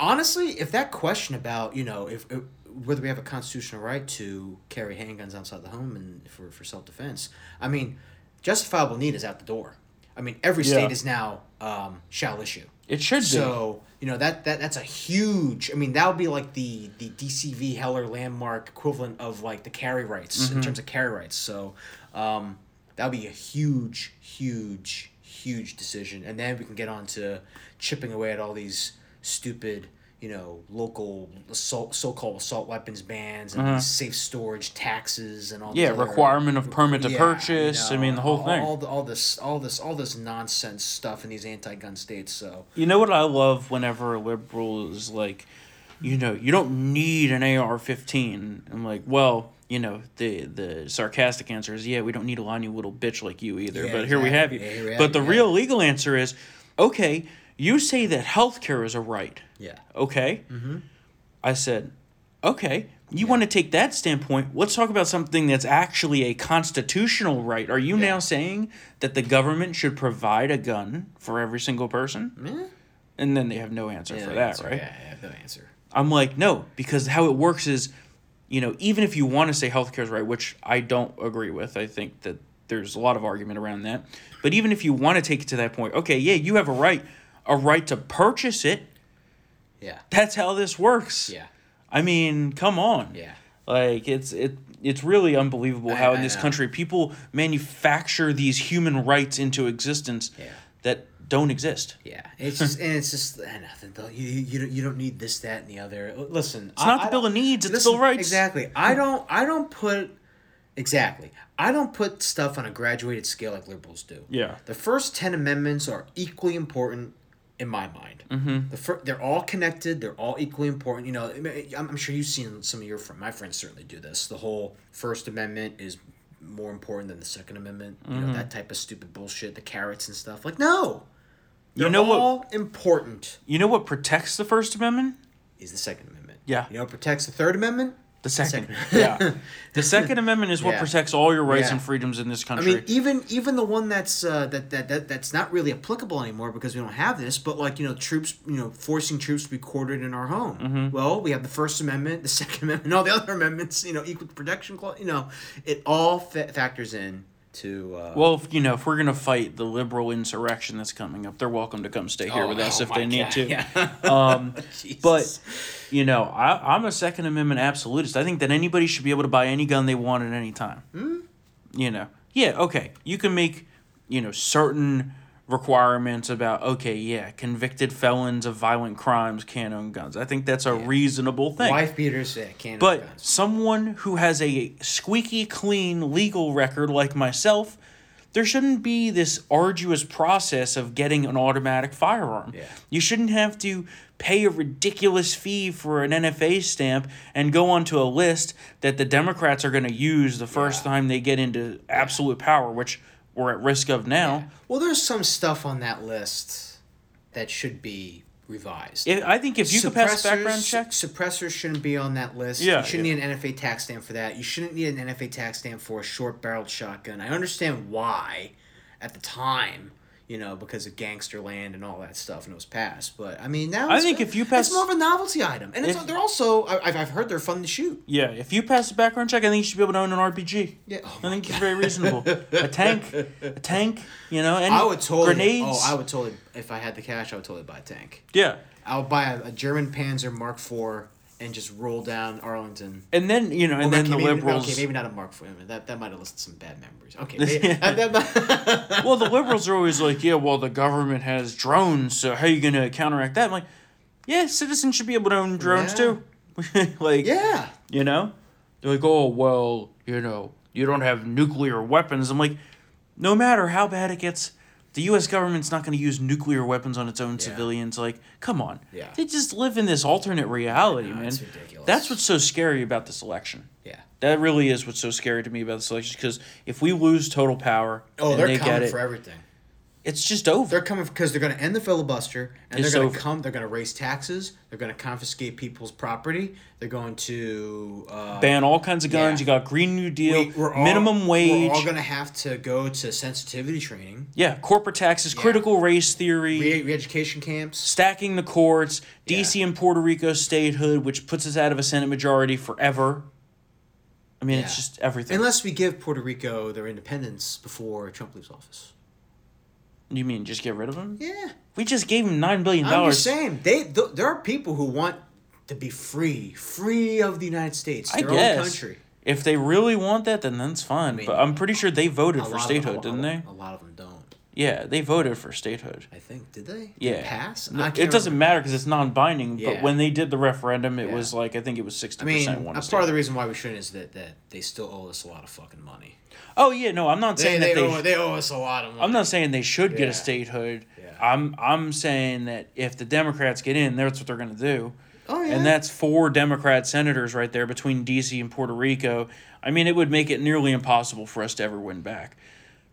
honestly, if that question about you know if, if whether we have a constitutional right to carry handguns outside the home and for, for self defense, I mean, justifiable need is out the door. I mean, every Yeah. state is now um, shall issue. It should be. So you know that that that's a huge. I mean, that would be like the the D.C. v. Heller landmark equivalent of like the carry rights Mm-hmm. in terms of carry rights. So um, that would be a huge, huge, huge decision, and then we can get on to chipping away at all these stupid. You know, local assault, so-called assault weapons bans and these safe storage taxes and all. Uh-huh. Yeah, other- requirement of permit to Yeah, purchase. you I mean, the whole all, thing. All, the, all this, all this, all this nonsense stuff in these anti-gun states. So You know what I love whenever a liberal is like, you know, you don't need an AR fifteen. I'm like, well, you know, the the sarcastic answer is, yeah, we don't need a line you little bitch like you either. Yeah, but here we have you. Yeah, we have but the you, real legal answer is, okay, you say that healthcare is a right. yeah, Okay. Mm-hmm. I said, okay. You want to take that standpoint? Let's talk about something that's actually a constitutional right. Are you now saying that the government should provide a gun for every single person? Eh? And then they have no answer Yeah, for that, answer. right? Yeah, I have no answer. I'm like, no, because how it works is, you know, even if you want to say healthcare is right, which I don't agree with, I think that there's a lot of argument around that. But even if you want to take it to that point, okay, yeah, you have a right, a right to purchase it. Yeah, That's how this works. yeah, I mean, come on. yeah. Like it's it it's really unbelievable I- how in I this know. country people manufacture these human rights into existence Yeah. that don't exist. Yeah, it's just and it's just eh, nothing. You you don't, you don't need this, that, and the other. L- Listen, It's not the Bill of Needs, it's listen, Bill of Rights. Exactly. I don't I don't put exactly. I don't put stuff on a graduated scale like liberals do. Yeah. The first ten amendments are equally important in my mind. Mm-hmm. The fir- they're all connected. They're all equally important. You know, I'm, I'm sure you've seen some of your friends. My friends certainly do this. The whole First Amendment is more important than the Second Amendment. You Mm-hmm. know that type of stupid bullshit. The carrots and stuff. Like no. You They're know what- all important You know what protects the First Amendment? is the Second Amendment. Yeah. You know what protects the Third Amendment? The second. Second. yeah. The Second Amendment is what Yeah. protects all your rights Yeah. and freedoms in this country. I mean, even even the one that's uh, that, that that that's not really applicable anymore because we don't have this. But like you know, troops, you know, forcing troops to be quartered in our home. Mm-hmm. Well, we have the First Amendment, the Second Amendment, all the other amendments. You know, equal protection clause. You know, it all fa- factors in to. Uh, well, if, you know, if we're gonna fight the liberal insurrection that's coming up, they're welcome to come stay here oh, with us oh if they need to. Yeah. Um, but you know, I, I'm a Second Amendment absolutist. I think that anybody should be able to buy any gun they want at any time. Hmm? You know, yeah, okay, you can make you know certain requirements about okay, yeah, convicted felons of violent crimes can't own guns. I think that's a reasonable thing. wife beaters, yeah, can't. But someone who has a squeaky clean legal record like myself, there shouldn't be this arduous process of getting an automatic firearm. Yeah. You shouldn't have to pay a ridiculous fee for an NFA stamp and go onto a list that the Democrats are going to use the first Yeah. time they get into absolute power, which we're at risk of now. Well, there's some stuff on that list that should be revised. If, I think if you could pass background checks, Suppressors shouldn't be on that list. Yeah, you shouldn't yeah. need an NFA tax stamp for that. You shouldn't need an NFA tax stamp for a short barreled shotgun. I understand why at the time, you know, because of gangster land and all that stuff, and it was passed. But I mean, now I think if you pass- it's more of a novelty item, and it's, If- they're also I- I've, I've heard they're fun to shoot. yeah, if you pass a background check, I think you should be able to own an RPG. Yeah, oh I think it's very reasonable. a tank, a tank, you know, and I would totally. grenades. Oh, I would totally. If I had the cash, I would totally buy a tank. yeah, I would buy a, a German Panzer Mark IV and just roll down Arlington. and then you know, and Well, then the maybe, liberals. Okay, maybe not a Mark IV. That that might have listed some bad memories. Okay, maybe, that might- well, the liberals are always like, yeah, well, the government has drones, so how are you going to counteract that? I'm like, yeah, citizens should be able to own drones Yeah. too. like, yeah. you know, they're like, oh, well, you know, you don't have nuclear weapons. I'm like, no matter how bad it gets, the U.S. government's not going to use nuclear weapons on its own civilians. Like, come on. Yeah. They just live in this alternate reality, know, man. That's what's so scary about this election. Yeah. That really is what's so scary to me about this election because if we lose total power, Oh, and they're they get coming it, for everything. It's just over. They're coming because they're going to end the filibuster, and It's they're going to come. They're going to raise taxes. They're going to confiscate people's property. They're going to uh, Ban all kinds of guns. Yeah. You got Green New Deal, we- we're all- minimum wage. We're all going to have to go to sensitivity training, yeah, corporate taxes, critical race theory, re- re-education camps. stacking the courts, DC and Puerto Rico statehood, which puts us out of a Senate majority forever. I mean, it's just everything. Unless we give Puerto Rico their independence before Trump leaves office. You mean just get rid of them? Yeah. We just gave him nine billion dollars. I'm just saying, they th- there are people who want to be free, free of the United States, I their own guess. country. If they really want that, then that's fine. mean, but I'm pretty sure they voted for statehood, a- didn't they? A lot of them don't. Yeah, they voted for statehood. I think did they? Yeah. it pass? No, it doesn't remember. matter because it's non-binding. Yeah. But when they did the referendum, it Yeah. was like I think it was sixty mean, percent one. a part of the reason why we shouldn't is that, that they still owe us a lot of fucking money. Oh yeah, no, I'm not They, saying they, that they. owe, they owe us a lot of money. I'm not saying they should get a statehood. Yeah. I'm I'm saying that if the Democrats get in, that's what they're gonna do. Oh yeah. And that's four Democrat senators right there between DC and Puerto Rico. I mean, it would make it nearly impossible for us to ever win back.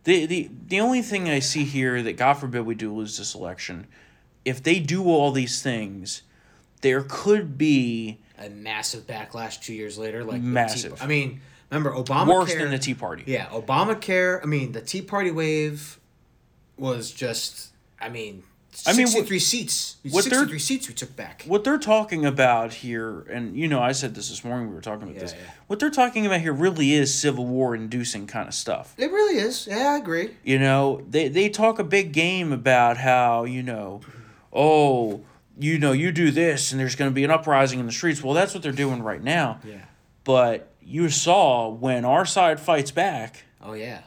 The the the only thing I see here that God forbid we do lose this election, if they do all these things, there could be a massive backlash two years later. Like Massive. Tea- I mean, remember Obamacare? worse than the Tea Party. Yeah, Obamacare. I mean, the Tea Party wave was just. I mean, I mean, what- seats. what they're- seats we took back. What they're talking about here, and you know, I said this this morning. We were talking about Yeah, this. yeah. What they're talking about here really is civil war inducing kind of stuff. It really is. Yeah, I agree. You know, they they talk a big game about how you know, oh, you know, you do this and there's going to be an uprising in the streets. Well, that's what they're doing right now. Yeah. but you saw when our side fights back. Oh yeah,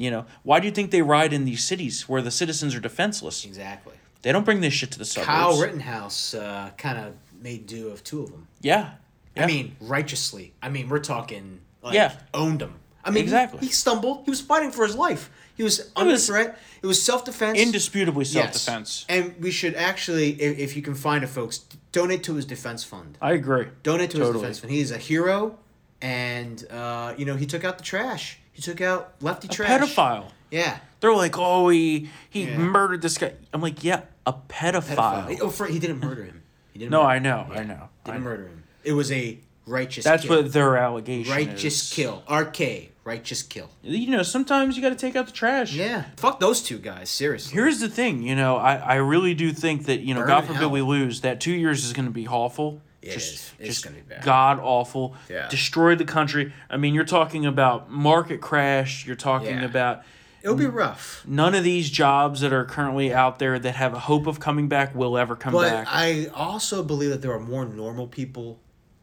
You know, why do you think they ride in these cities where the citizens are defenseless? exactly. They don't bring this shit to the suburbs. Kyle Rittenhouse uh, kind of made do of two of them. Yeah. yeah. I mean, righteously. I mean, we're talking like Yeah. owned them. I mean, Exactly. He, stumbled. He was fighting for his life. He was under was threat. It was self defense. indisputably self defense. Yes. And we should actually, if, if you can find it, folks, donate to his defense fund. I agree. Donate to his defense fund. He's a hero, and uh, you know he took out the trash. He took out lefty A trash. pedophile. Yeah. They're like, oh, he he Yeah. murdered this guy. I'm like, yeah, a pedophile. Pedophile. Oh, for, he didn't murder him. He didn't. No, murder I him. know, Yeah. I know. I Didn't know. murder him. It was a righteous. Kill. That's kill. what their allegation righteous is. kill. RK. Righteous kill. You know, sometimes you got to take out the trash. Yeah. Fuck those two guys. Seriously. Here's the thing, you know, I, I really do think that, you know, Burn God forbid hell. we lose, that two years is going to be awful. It just, is. It's just gonna be bad. God awful. Yeah. Destroyed the country. I mean, you're talking about market crash. You're talking Yeah. about It'll be rough. none of these jobs that are currently out there that have a hope of coming back will ever come But back. I also believe that there are more normal people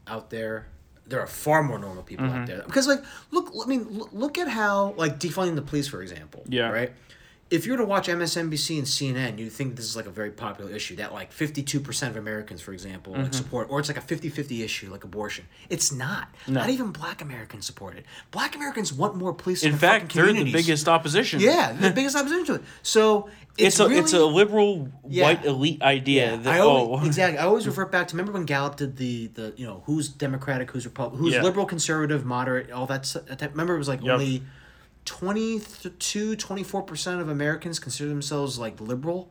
out there. There are far more normal people Mm-hmm. out there because, like, look. I mean, look, look at how, like, defunding the police, for example. Yeah. Right. If you were to watch MSNBC and CNN, you'd think this is like a very popular issue. That like fifty-two percent of Americans, for example, Mm-hmm. like support, or it's like a 50-50 issue, like abortion. It's not. No. Not even Black Americans support it. Black Americans want more police. In their fact, they're the biggest opposition. Yeah, the biggest opposition to it. So It's, it's, a really, it's a liberal Yeah. white elite idea Yeah, that I always, oh exactly. I always revert back to remember when Gallup did the the you know who's Democratic, who's Republican, who's Yeah. liberal, conservative, moderate, all that Remember, it was like Yep. only 22, 24 percent of Americans consider themselves like liberal.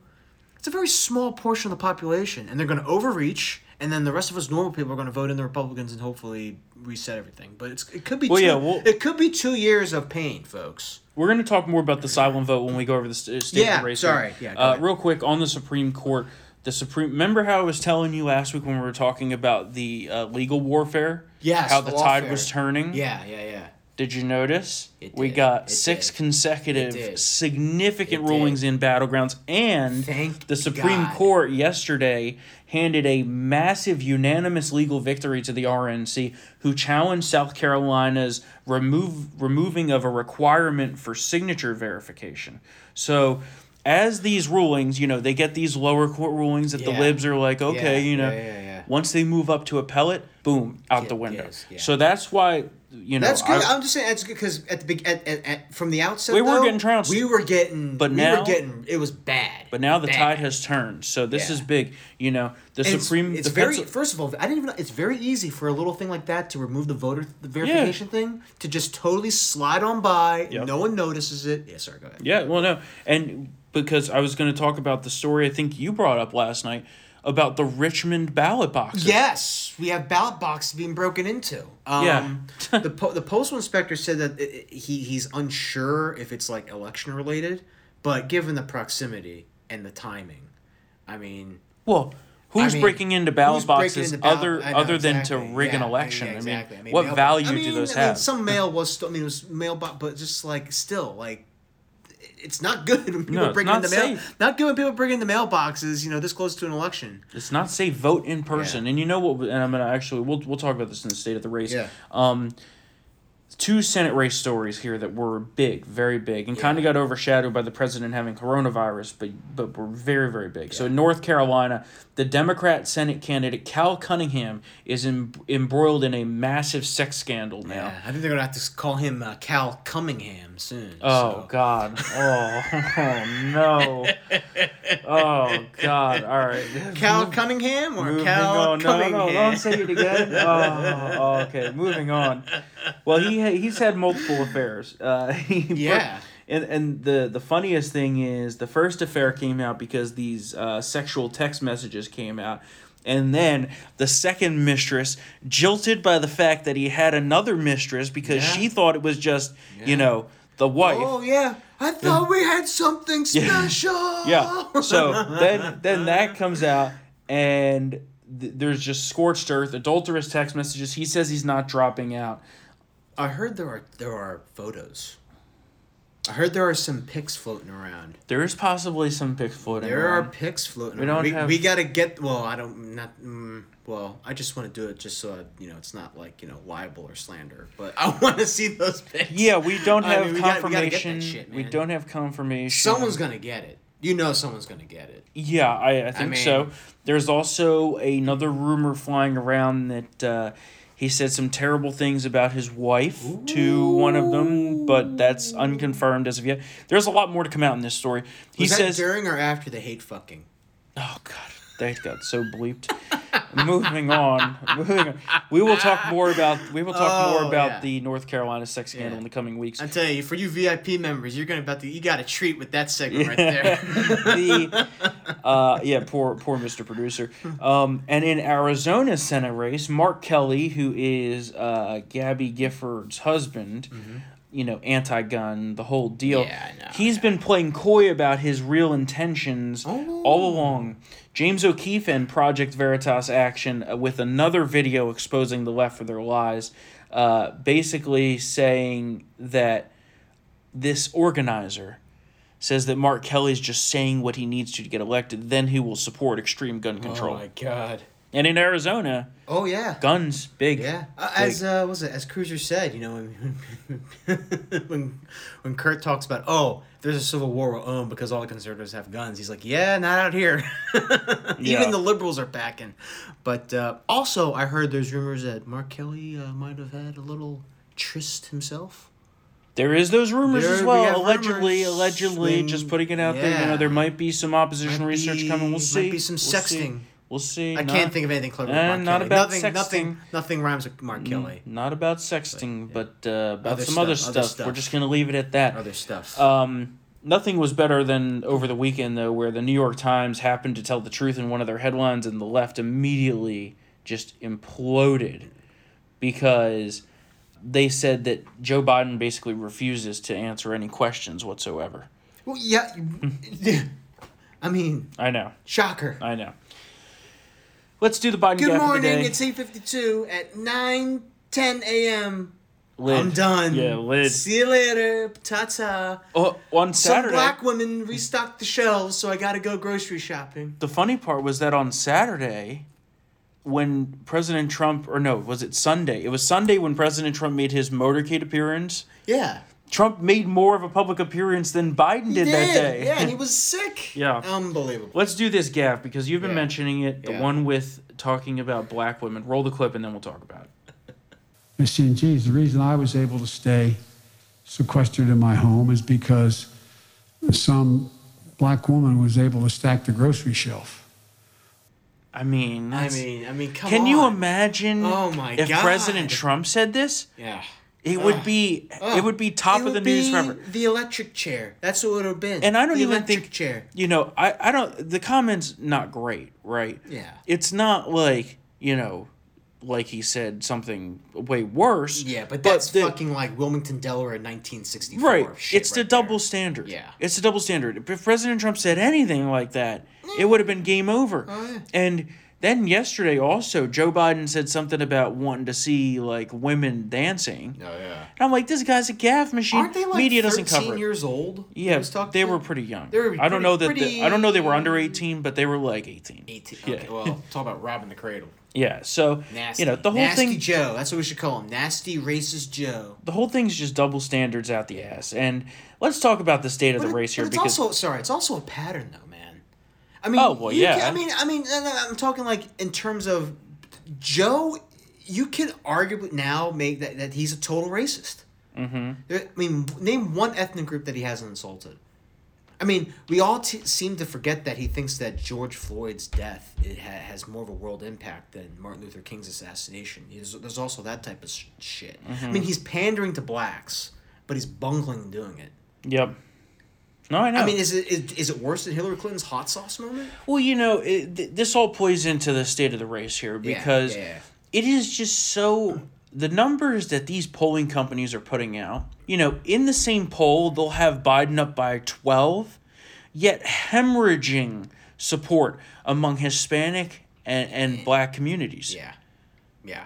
It's a very small portion of the population, and they're going to overreach. And then the rest of us normal people are going to vote in the Republicans and hopefully reset everything. But it's it could be Well, two, yeah, well- it could be two years of pain, folks. We're going to talk more about the silent vote when we go over the st- state Yeah, of the race. sorry. Yeah, uh, real quick on the Supreme Court. The Supreme. Remember how I was telling you last week when we were talking about the uh, legal warfare? Yes, How the tide was turning. Yeah, yeah, yeah. Did you notice? We got It six did. Consecutive significant It did. rulings in battlegrounds, and Thank the Supreme God. Court yesterday handed a massive unanimous legal victory to the RNC, who challenged South Carolina's remove removing of a requirement for signature verification. So. As these rulings, you know, they get these lower court rulings that the libs are like, okay, Yeah, you know, yeah, yeah, yeah. once they move up to appellate, boom, out the window. yes, yeah. So that's why, you know, That's good. I- am just saying that's good because at the big at, at, at from the outset We were though, getting trounced. We were getting, But we now- were getting it was bad. But now the Bad. tide has turned, so this Yeah. is big. You know, the And Supreme. It's the very. Pensil- First of all, I didn't even. know It's very easy for a little thing like that to remove the voter the verification thing to just totally slide on by. Yep. No one notices it. Yeah, sorry. Go ahead. yeah, well, no, and because I was going to talk about the story I think you brought up last night about the Richmond ballot boxes. Yes, we have ballot boxes being broken into. Um, Yeah. the po- the postal inspector said that it, he he's unsure if it's like election related, but given the proximity and the timing, I mean, Well, who's I mean, breaking into ballot boxes into ballot- other know, other than to rig an election? yeah, I exactly. mean, what value I do mean, those I mean, have? some mail was still. I mean, it was mail, bo- but just like still like. It's not good when people No, bring not in the mail. Not good when people bring in the mailboxes. You know, this close to an election. It's not safe. Vote in person, Yeah. and you know what? And I'm gonna actually we'll we'll talk about this in the state of the race. Yeah. Um, two Senate race stories here that were big, very big, and kind of got overshadowed by the president having coronavirus, but but were very very big. So in North Carolina, the Democrat Senate candidate Cal Cunningham is em- embroiled in a massive sex scandal now. Yeah, I think they're gonna have to call him uh, Cal Cunningham soon. Oh so. God! Oh, oh no! Oh God! All right. Cal Cunningham or Cal on. No, no, Cunningham? no, don't say it again. Oh, okay, moving on. Well, he he's had multiple affairs. Uh, he Yeah. And and the the funniest thing is the first affair came out because these uh, sexual text messages came out. And then the second mistress, jilted by the fact that he had another mistress because Yeah. she thought it was just, Yeah. you know, the wife. Oh yeah, I thought we had something Yeah. special. Yeah. So then then that comes out and th- there's just scorched earth, adulterous text messages. He says he's not dropping out. I heard there are there are photos. I heard there are some pics floating around. There is possibly some pics floating around. There are pics floating We around. don't we, have- we gotta get. Well, I don't. Not. Mm, well, I just want to do it just so I, you know it's not like you know libel or slander. But I want to see those pics. Yeah, we don't I have mean, we gotta- we gotta confirmation. shit, we don't have confirmation. Someone's gonna get it. You know, someone's gonna get it. Yeah, I, I think mean- so. There's also another rumor flying around that uh, he said some terrible things about his wife to one of them, but that's unconfirmed as of yet. There's a lot more to come out in this story. He Was that says, during or after the hate fucking? "Oh God, that got so bleeped." moving on, moving on. We will talk more about we will talk Oh, more about yeah. the North Carolina sex scandal Yeah. in the coming weeks. I tell you, for you VIP members, you're gonna about to you got a treat with that segment right there. the uh, yeah, poor poor Mr. Producer. Um, and in Arizona Senate race, Mark Kelly, who is uh, Gabby Giffords' husband, you know, anti-gun, the whole deal. Yeah, know, He's been playing coy about his real intentions Oh. all along. James O'Keefe and Project Veritas Action uh, with another video exposing the left for their lies, uh, basically saying that this organizer says that Mark Kelly's just saying what he needs to to get elected, then he will support extreme gun control. Oh my god. And in Arizona, Oh yeah. guns big. Yeah, uh, Big. as uh, was it as Cruiser said, you know, when when when Kurt talks about oh, there's a civil war we'll own because all the conservatives have guns. He's like, yeah, not out here. Yeah. Even the liberals are backing. But uh, also, I heard there's rumors that Mark Kelly uh, might have had a little tryst himself. There is those rumors There- as well. have Allegedly, rumors. allegedly, just putting it out there. You know, there might be some opposition Might research be- coming. We'll see. might be some We'll see. We'll see. I Not- can't think of anything clever. with Eh, not about nothing, sexting. nothing, nothing rhymes with Mark Kelly. Not about sexting, but uh, about Other some other stuff, other stuff. We're just gonna leave it at that. Other stuff. Um, nothing was better than over the weekend though, where the New York Times happened to tell the truth in one of their headlines, and the left immediately just imploded because they said that Joe Biden basically refuses to answer any questions whatsoever. well, yeah. I mean, I know, shocker. I know. Let's do the Biden Good gaffe of the morning. It's eight fifty two at nine ten a.m. Lid. I'm done. Yeah, lid. See you later. Ta ta. Oh, on Saturday. Some black women restocked the shelves, so I got to go grocery shopping. the funny part was that on Saturday, when President Trump, or no, was it Sunday? It was Sunday when President Trump made his motorcade appearance. Yeah. Trump made more of a public appearance than Biden did, that day. Yeah, and he was sick. Yeah. Unbelievable. Let's do this, Gav, because you've been Yeah. mentioning it. The Yeah. one with talking about black women. Roll the clip and then we'll talk about it. Miss Jean the reason I was able to stay sequestered in my home is because some black woman was able to stack the grocery shelf. I mean, I mean, I mean, come can on. you imagine Oh my if God. President Trump said this? Yeah. It would be it would be top of the news forever. The electric chair. That's what it would have been. And I don't the even electric think chair. You know, I, I don't the comments not great, right? Yeah. It's not like, you know, like he said something way worse. Yeah, but that's the- fucking like Wilmington, Delaware in 1964. Right. shit It's the double there. standard. Yeah. It's the double standard. If President Trump said anything like that, it mm. would have been game over. Oh, yeah. And then yesterday also, Joe Biden said something about wanting to see like women dancing. Oh yeah. And I'm like, this guy's a gaff machine. Aren't they like Media doesn't 13 cover it. years old? Yeah, was they to? were pretty young. They were I don't know that the- I don't know they were under 18, but they were like 18. 18. Yeah. Okay, well, talk about robbing the cradle. Yeah, so Nasty. you know the whole Nasty thing. Joe. That's what we should call him. Nasty racist Joe. The whole thing's just double standards out the ass. And let's talk about the state of the it- race here but it's because also sorry. It's also a pattern, though, man. I mean, Oh, well, yeah. can- I mean, I mean, I'm talking like in terms of Joe. You can arguably now make that that he's a total racist. Mm-hmm. I mean, name one ethnic group that he hasn't insulted. I mean, we all t- seem to forget that he thinks that George Floyd's death it ha- has more of a world impact than Martin Luther King's assassination. There's, there's also that type of sh- shit. Mm-hmm. I mean, he's pandering to blacks, but he's bungling in doing it. yep. No, I know. I mean, is it is, is it worse than Hillary Clinton's hot sauce moment? well, you know, it, th- this all plays into the state of the race here Yeah, because yeah. it is just so the numbers that these polling companies are putting out. You know, in the same poll, they'll have Biden up by 12, yet hemorrhaging support among Hispanic and, and black communities. Yeah, yeah.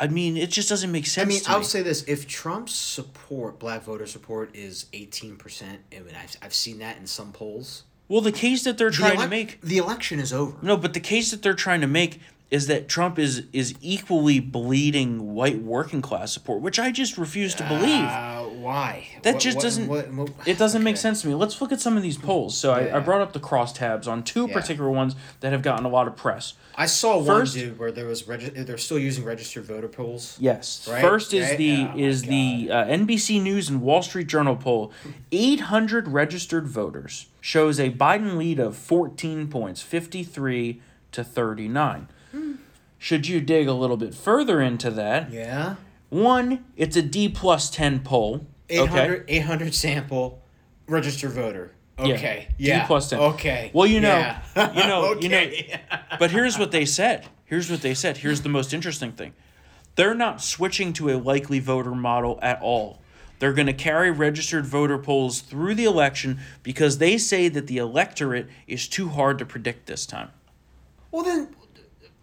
I mean, it just doesn't make sense. I mean, I'll me. say this: if Trump's support, black voter support, is eighteen percent, I mean, I've, I've seen that in some polls. Well, the case that they're The trying to make the election is over. No, but the case that they're trying to make is that Trump is is equally bleeding white working class support, which I just refuse to believe. Uh, why? that What- just what- doesn't what- it doesn't make sense to me. Let's look at some of these polls. So I, I brought up the crosstabs on two Yeah. particular ones that have gotten a lot of press. I saw First- one dude where there was regi- they're still using registered voter polls. Yes. Right? First is Right? the Oh is the uh, NBC News and Wall Street Journal poll. 800 registered voters shows a Biden lead of 14 points, 53 to 39. Should you dig a little bit further into that, Yeah. one, it's a D plus 10 poll. 800, 800 sample registered voter. Okay. Yeah. Okay. D plus 10. Okay. Well, you know, Yeah. you know, you know. Okay. But here's what they said. Here's what they said. Here's the most interesting thing. They're not switching to a likely voter model at all. They're going to carry registered voter polls through the election because they say that the electorate is too hard to predict this time. Well then,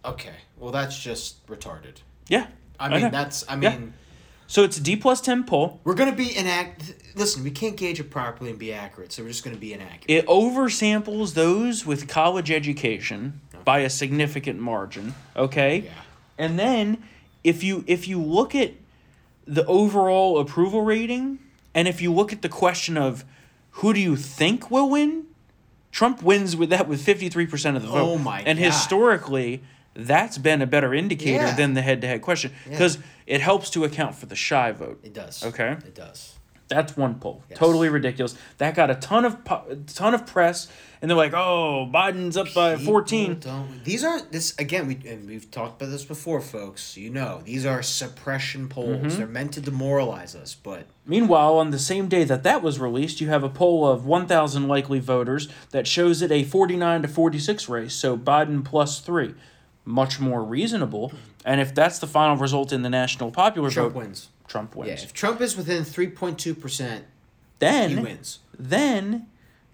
okay. Well, that's just retarded. Yeah. I mean, that's. I Yeah. mean, So it's D 10 poll. we're gonna be inaccurate. Listen, we can't gauge it properly and be accurate, so we're just gonna be inaccurate. It oversamples those with college education by a significant margin, okay? Yeah. And then if you if you look at the overall approval rating and if you look at the question of who do you think will win, Trump wins with that with 53% of the vote. Oh my And God. historically that's been a better indicator Yeah. than the head-to-head question because it helps to account for the shy vote. It does. Okay. It does. That's one poll. Yes. Totally ridiculous. That got a ton of po- ton of press, and they're like, "Oh, Biden's up by fourteen. Don't, these are this again. We and we've talked about this before, folks. You know, these are suppression polls. Mm-hmm. They're meant to demoralize us, but Meanwhile, on the same day that that was released, you have a poll of 1,000 likely voters that shows it a 49 to 46 race, so Biden plus three. Much more reasonable. And if that's the final result in the national popular Trump vote, wins. Trump Yeah, wins. if Trump is within three point two percent, then he wins. Then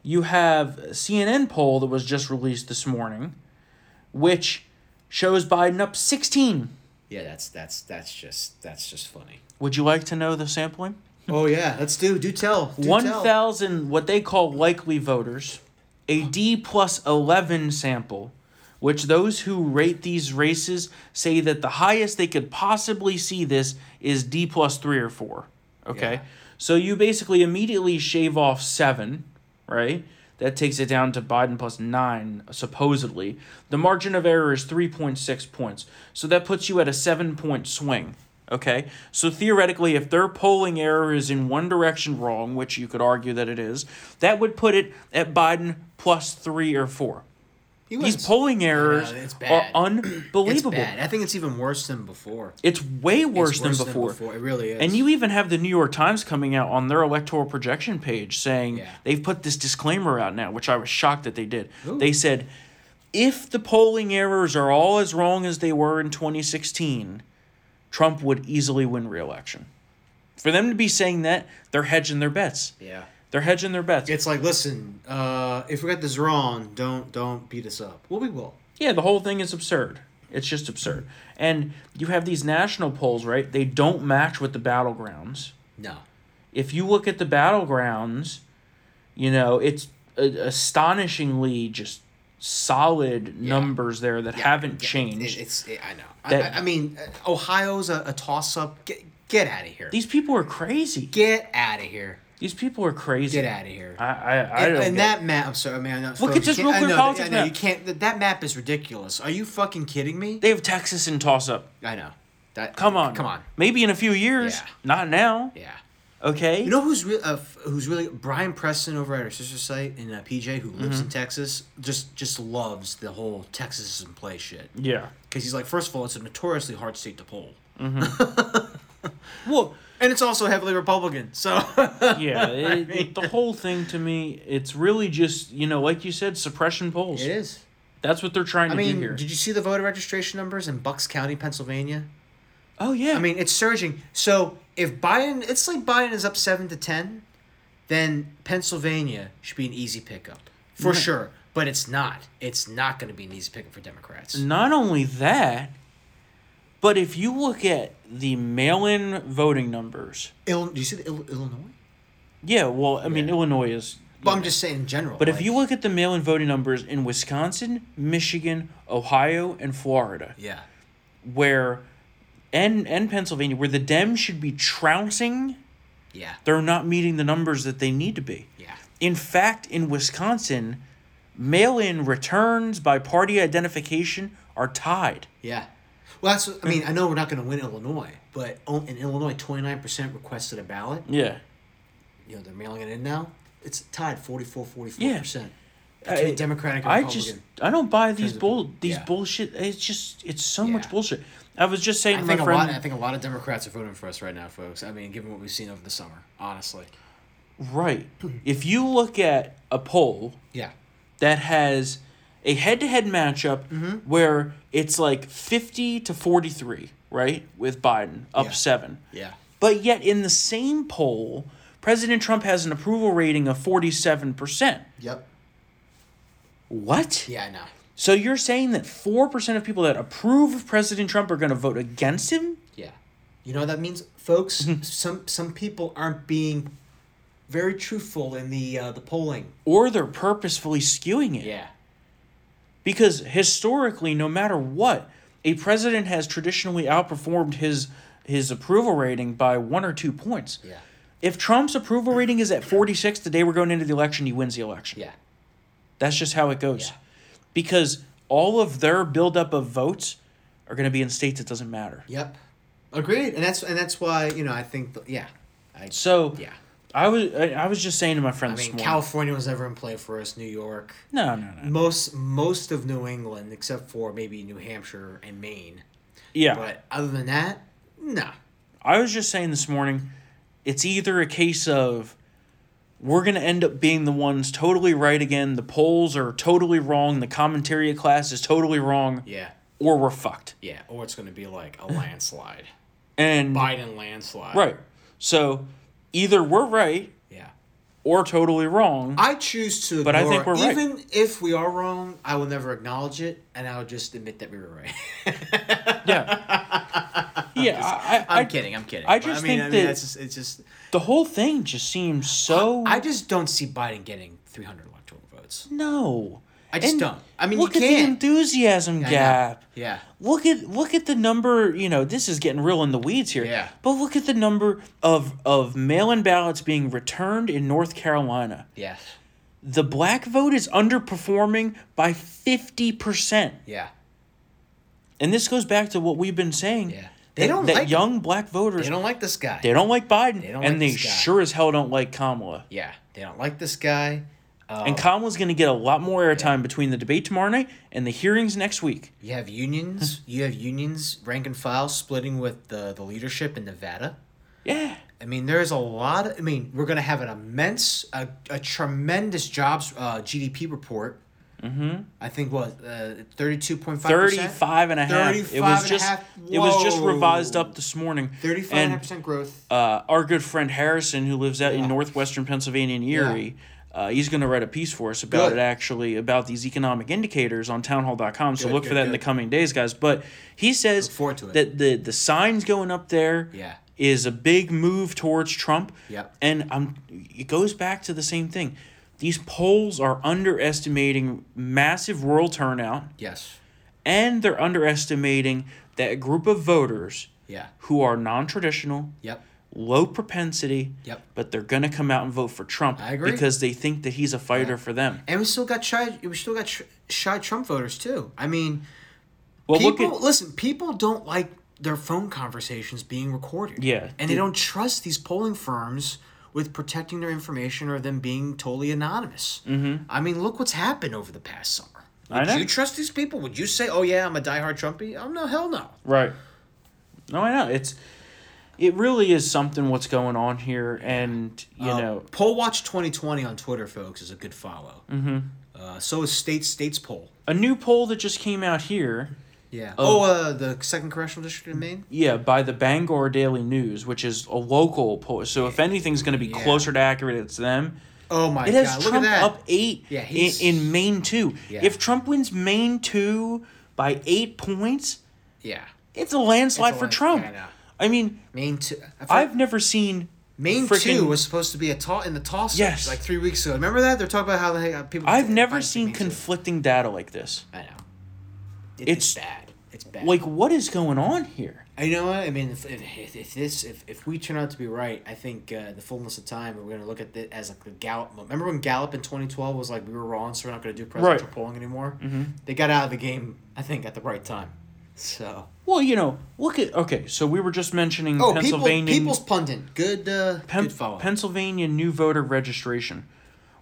you have a CNN poll that was just released this morning, which shows Biden up 16. Yeah, that's that's that's just that's just funny. Would you like to know the sampling? Oh yeah, let's do do tell. Do tell. thousand what they call likely voters, a D plus eleven sample, which those who rate these races say that the highest they could possibly see this is D plus three or four. Okay, Yeah. so you basically immediately shave off seven, right? That takes it down to Biden plus nine, supposedly. The margin of error is 3.6 points. So that puts you at a seven point swing. Okay? So theoretically, if their polling error is in one direction wrong, which you could argue that it is, that would put it at Biden plus three or four. He These polling errors are unbelievable. bad. I think it's even worse than before. It's way worse, It's than, before. It really is. And you even have the New York Times coming out on their electoral projection page saying Yeah. they've put this disclaimer out now, which I was shocked that they did. They said, if the polling errors are all as wrong as they were in 2016, Trump would easily win re-election. For them to be saying that, they're hedging their bets. yeah. They're hedging their bets. It's like, listen, uh, if we got this wrong, don't don't beat us up. Well, we will. Yeah, the whole thing is absurd. It's just absurd. And you have these national polls, right? They don't match with the battlegrounds. No. if you look at the battlegrounds, you know, it's a- astonishingly just solid numbers there that haven't Yeah, changed. It, it's. It, I know. That- I, I mean, uh, Ohio's a, a toss up. Get get out of here. These people are crazy. Get out of here. These people are crazy. Get out of here. I I, I and, don't and that map, I'm sorry, I know, Look at this real quick I know, politics I know, map. you can't. That, that map is ridiculous. Are you fucking kidding me? They have Texas in toss up. I know. That. Come on. Come on. Maybe in a few years. Yeah. Not now. Yeah. Okay. You know who's re- uh, f- who's really Brian Preston over at our sister site in uh, PJ who lives Mm-hmm. in Texas just just loves the whole Texas is in play shit yeah. because he's like first of all it's a notoriously hard state to poll Well, and it's also heavily Republican so yeah. It, it- the whole thing to me, it's really just you know, like you said, suppression polls. it is. That's what they're trying to I mean, do here. did you see the voter registration numbers in Bucks County, Pennsylvania? oh yeah. I mean, it's surging. So if Biden, it's like Biden is up seven to ten, then Pennsylvania should be an easy pickup for sure. But it's not. It's not going to be an easy pickup for Democrats. not only that, But if you look at the mail-in voting numbers, Il- do you see the Il- Illinois? yeah, well, I mean Yeah. Illinois is. But I'm just saying in general. But if you look at the mail-in voting numbers in Wisconsin, Michigan, Ohio, and Florida, yeah, where and and Pennsylvania, where the Dems should be trouncing, yeah, they're not meeting the numbers that they need to be. yeah, In fact, in Wisconsin, mail-in returns by party identification are tied. yeah. Well, that's. I mean, I know we're not going to win Illinois, but in Illinois, 29 percent requested a ballot. Yeah. You know, they're mailing it in now. It's tied 44 44 Yeah. percent uh, I- Democratic and I Republican. just I don't buy these bull these Yeah. bullshit. It's just it's so much bullshit. I was just saying I think my a friend. lot. I think a lot of Democrats are voting for us right now, folks. I mean, given what we've seen over the summer, honestly. right. If you look at a poll Yeah. that has a head-to-head matchup Mm-hmm. where it's like 50 to 43, right? With Biden up Yeah. 7. Yeah. But yet in the same poll, President Trump has an approval rating of 47%. Yep. What? Yeah, I know. So you're saying that 4% of people that approve of President Trump are going to vote against him? Yeah. You know what that means, folks? Mm-hmm. some some people aren't being very truthful in the uh, the polling. Or they're purposefully skewing it? Yeah. Because historically, no matter what, a president has traditionally outperformed his his approval rating by one or two points. Yeah. If Trump's approval rating is at 46 the day we're going into the election, he wins the election. Yeah. That's just how it goes. Yeah. Because all of their buildup of votes are going to be in states it doesn't matter. Yep. Agreed. And that's and that's why you know I think th- yeah. I, So yeah. I was I, I was just saying to my friend I mean. California was never in play for us. New York, no, no, no. most most of New England, except for maybe New Hampshire and Maine. Yeah. But other than that, no. I was just saying this morning, it's either a case of we're going to end up being the ones totally right again, the polls are totally wrong, the commentary class is totally wrong, Yeah. or we're fucked. Yeah. Or it's going to be like a landslide, And Biden landslide. right. So either we're right Yeah. or totally wrong. I choose to. Ignore, But I think we're right. Even if we are wrong, I will never acknowledge it, and I will just admit that we were right. yeah. yeah, I, I, I'm kidding. I'm kidding. I But just mean, think I mean, that- that's just, it's just. the whole thing just seems so I just don't see Biden getting 300 electoral votes. no. I just And don't. I mean, you look at the enthusiasm know. gap. Yeah. Look at look at the number. You know, this is getting real in the weeds here. Yeah. But look at the number of of mail-in ballots being returned in North Carolina. Yes. The black vote is underperforming by fifty percent, Yeah. and this goes back to what we've been saying. Yeah. They that- don't that like- young black voters. They don't like this guy. They don't like Biden, They don't and like they this guy. sure as hell don't like Kamala. Yeah. They don't like this guy. And Kamala's going to get a lot more airtime between the debate tomorrow night and the hearings next week. you have unions. you have unions, rank and file, splitting with the the leadership in Nevada. Yeah. I mean, there's a lot. Of, I mean, we're gonna have an immense, a, a tremendous jobs uh, GDP report. Mm-hmm. I think what uh, thirty-two point five 35 and a half. It was and a just half. it was just revised up this morning. Thirty-five and a half And percent growth. uh, our good friend Harrison, who lives out Yeah. in northwestern Pennsylvania and Erie, uh, he's going to write a piece for us about Good. it actually about these economic indicators on townhall.com. So Good, look for good, that in the coming days, guys. But he says Look forward to it. that the the signs going up there is Yeah. a big move towards Trump. Yep. And um, it goes back to the same thing. These polls are underestimating massive rural turnout, Yes. and they're underestimating that group of voters Yeah. who are non-traditional, Yep. Low propensity, Yep. but they're gonna come out and vote for Trump I agree. because they think that he's a fighter Yeah. for them. And we still got shy. We still got shy Trump voters too. I mean, Well, people look at listen. People don't like their phone conversations being recorded. Yeah. and they don't trust these polling firms with protecting their information or them being totally anonymous. Mm-hmm. I mean, look what's happened over the past summer. I Would you trust these people? Would you say, "Oh yeah, I'm a diehard Trumpy"? Oh no, hell no. right. No, I know it's. It really is something what's going on here, and you Uh, know, Poll Watch 2020 on Twitter, folks, is a good follow. Mm-hmm. Uh, so is State States Poll. a new poll that just came out here. Yeah. Oh. Oh, uh, the second congressional district in Maine. Yeah, by the Bangor Daily News, which is a local poll. So if anything's going to be Yeah. closer to accurate, it's them. Oh my god. It has God! Look Trump at that. up eight Yeah, in, in Maine two. Yeah. If Trump wins Maine two by eight points, Yeah. It's a landslide It's a for land- Trump. I mean, Maine two. I've never seen Maine freaking- two was supposed to be a toss in the toss Yes. like three weeks ago. Remember that they're talking about how they got people. I've never seen conflicting data like this. I know. It- It's- it's bad. It's bad. Like, what is going on here? I know I mean? If, if, if this if, if we turn out to be right, I think uh, the fullness of time we're gonna look at it as like the Gallup. Remember when Gallup in twenty twelve was like we were wrong, so we're not gonna do presidential Right. polling anymore. Mm-hmm. They got out of the game, I think, at the right time. So Well, you know, look at okay. So we were just mentioning oh, people, Pennsylvania. people's pundit, good, uh, Pen- good follow. Pennsylvania new voter registration.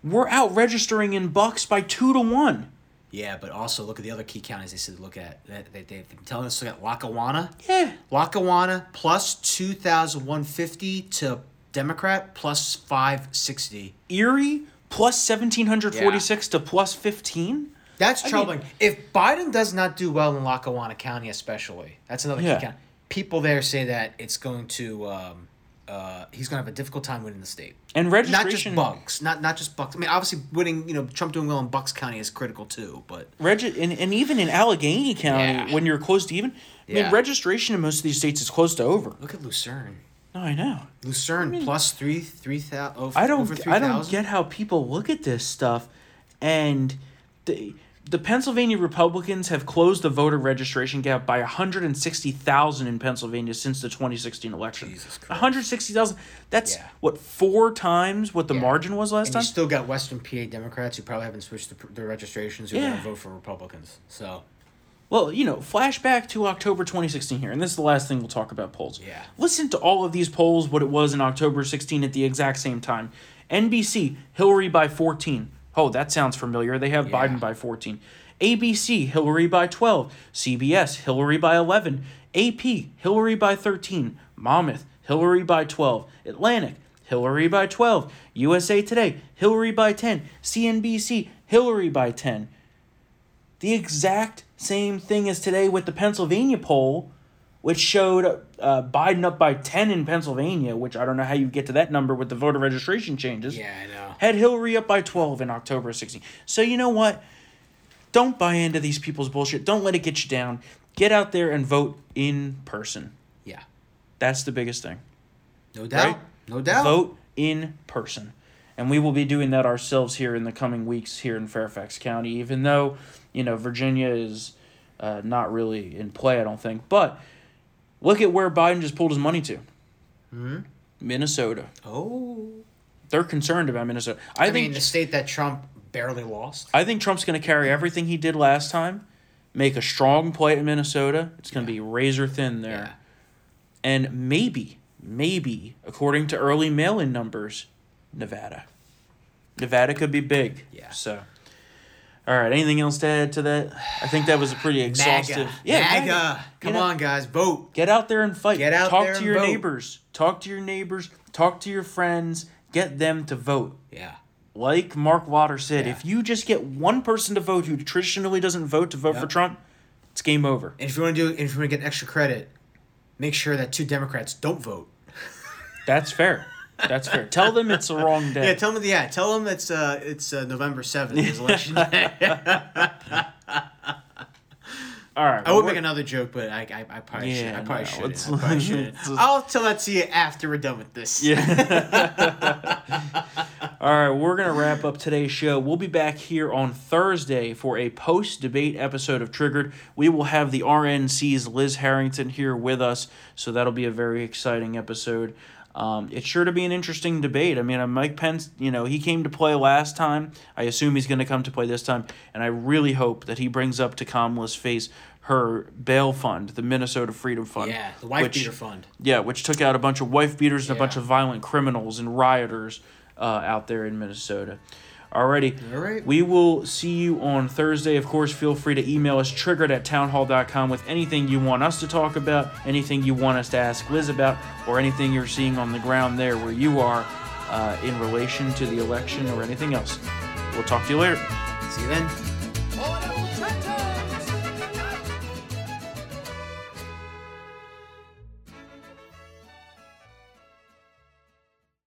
We're out registering in Bucks by two to one. yeah, but also look at the other key counties they said look at. That they, they've been telling us to look at Lackawanna. Yeah. Lackawanna plus two thousand one fifty to Democrat plus five sixty. Erie plus seventeen hundred forty six to plus fifteen. That's I troubling. mean- if Biden does not do well in Lackawanna County, especially, that's another Yeah. key county. People there say that it's going to, um, uh, he's going to have a difficult time winning the state. And Not just registration. Bucks, not not just Bucks. I mean, obviously, winning, you know, Trump doing well in Bucks County is critical too. But Regi- and, and even in Allegheny County, Yeah. when you're close to even, I Yeah. mean, registration in most of these states is close to over. look at Luzerne. No, I know. Luzerne plus three three thousand. Oh, I don't. three I don't get how people look at this stuff, and the the Pennsylvania Republicans have closed the voter registration gap by 160,000 in Pennsylvania since the 2016 election. Jesus Christ. 160,000. That's Yeah. what four times what the Yeah. margin was last And time. you still got Western PA Democrats who probably haven't switched their registrations who are Yeah. going to vote for Republicans. So Well, you know, flashback to October 2016 here, and this is the last thing we'll talk about polls. Yeah. Listen to all of these polls, what it was in October 16 at the exact same time. NBC, Hillary by 14. Oh, that sounds familiar. They have Yeah. Biden by 14. ABC, Hillary by 12. CBS, Hillary by 11. AP, Hillary by 13. Monmouth, Hillary by 12. Atlantic, Hillary by 12. USA Today, Hillary by 10. CNBC, Hillary by 10 the exact same thing as today with the Pennsylvania poll, which showed uh, Biden up by 10 in Pennsylvania, which I don't know how you get to that number with the voter registration changes. yeah, I know. Had Hillary up by 12 in October 16. So you know what? Don't buy into these people's bullshit. Don't let it get you down. Get out there and vote in person. Yeah, That's the biggest thing. no doubt, Right? no doubt. Vote in person. And we will be doing that ourselves here in the coming weeks here in Fairfax County, even though, you know, Virginia is uh, not really in play, I don't think. But look at where Biden just pulled his money to hmm? Minnesota. Oh, They're concerned about Minnesota. I, I, think mean, the state that Trump barely lost. I think Trump's going to carry everything he did last time, make a strong play in Minnesota. It's going to be razor thin there. Yeah. And maybe, maybe, according to early mail in numbers, Nevada. Nevada could be big. Yeah. So, all right. Anything else to add to that? I think that was a pretty exhaustive. MAGA. Yeah, MAGA. Come You on, guys, vote. Get out there and fight. Get out Talk there to your vote. neighbors. Talk to your neighbors. Talk to your friends. Get them to vote. Yeah. Like Mark Water said, Yeah. if you just get one person to vote who traditionally doesn't vote to vote for Trump, it's game over. And if you want to do, if you want to get extra credit, make sure that two Democrats don't vote. That's fair. That's fair. Tell them it's the wrong day. Yeah, tell them. Yeah, tell them it's uh it's uh, November seventh is election day. All right. I would make another joke, but I I, I probably should. Yeah, I probably no, shouldn't. I probably shouldn't. I'll tell that to you after we're done with this. Yeah. All right, we're going to wrap up today's show. We'll be back here on Thursday for a post debate episode of Triggered. We will have the RNC's Liz Harrington here with us, so that'll be a very exciting episode. Um, it's sure to be an interesting debate. I mean, uh, Mike Pence, you know, he came to play last time. I assume he's going to come to play this time, and I really hope that he brings up to Kamala's face her bail fund, the Minnesota Freedom Fund. Yeah, the wife which- beater fund. yeah, which took out a bunch of wife beaters and a bunch of violent criminals and rioters uh, out there in Minnesota. Alrighty. All right. We will see you on Thursday. Of course, feel free to email us triggered at townhall.com with anything you want us to talk about, anything you want us to ask Liz about, or anything you're seeing on the ground there where you are uh, in relation to the election or anything else. We'll talk to you later. See you then.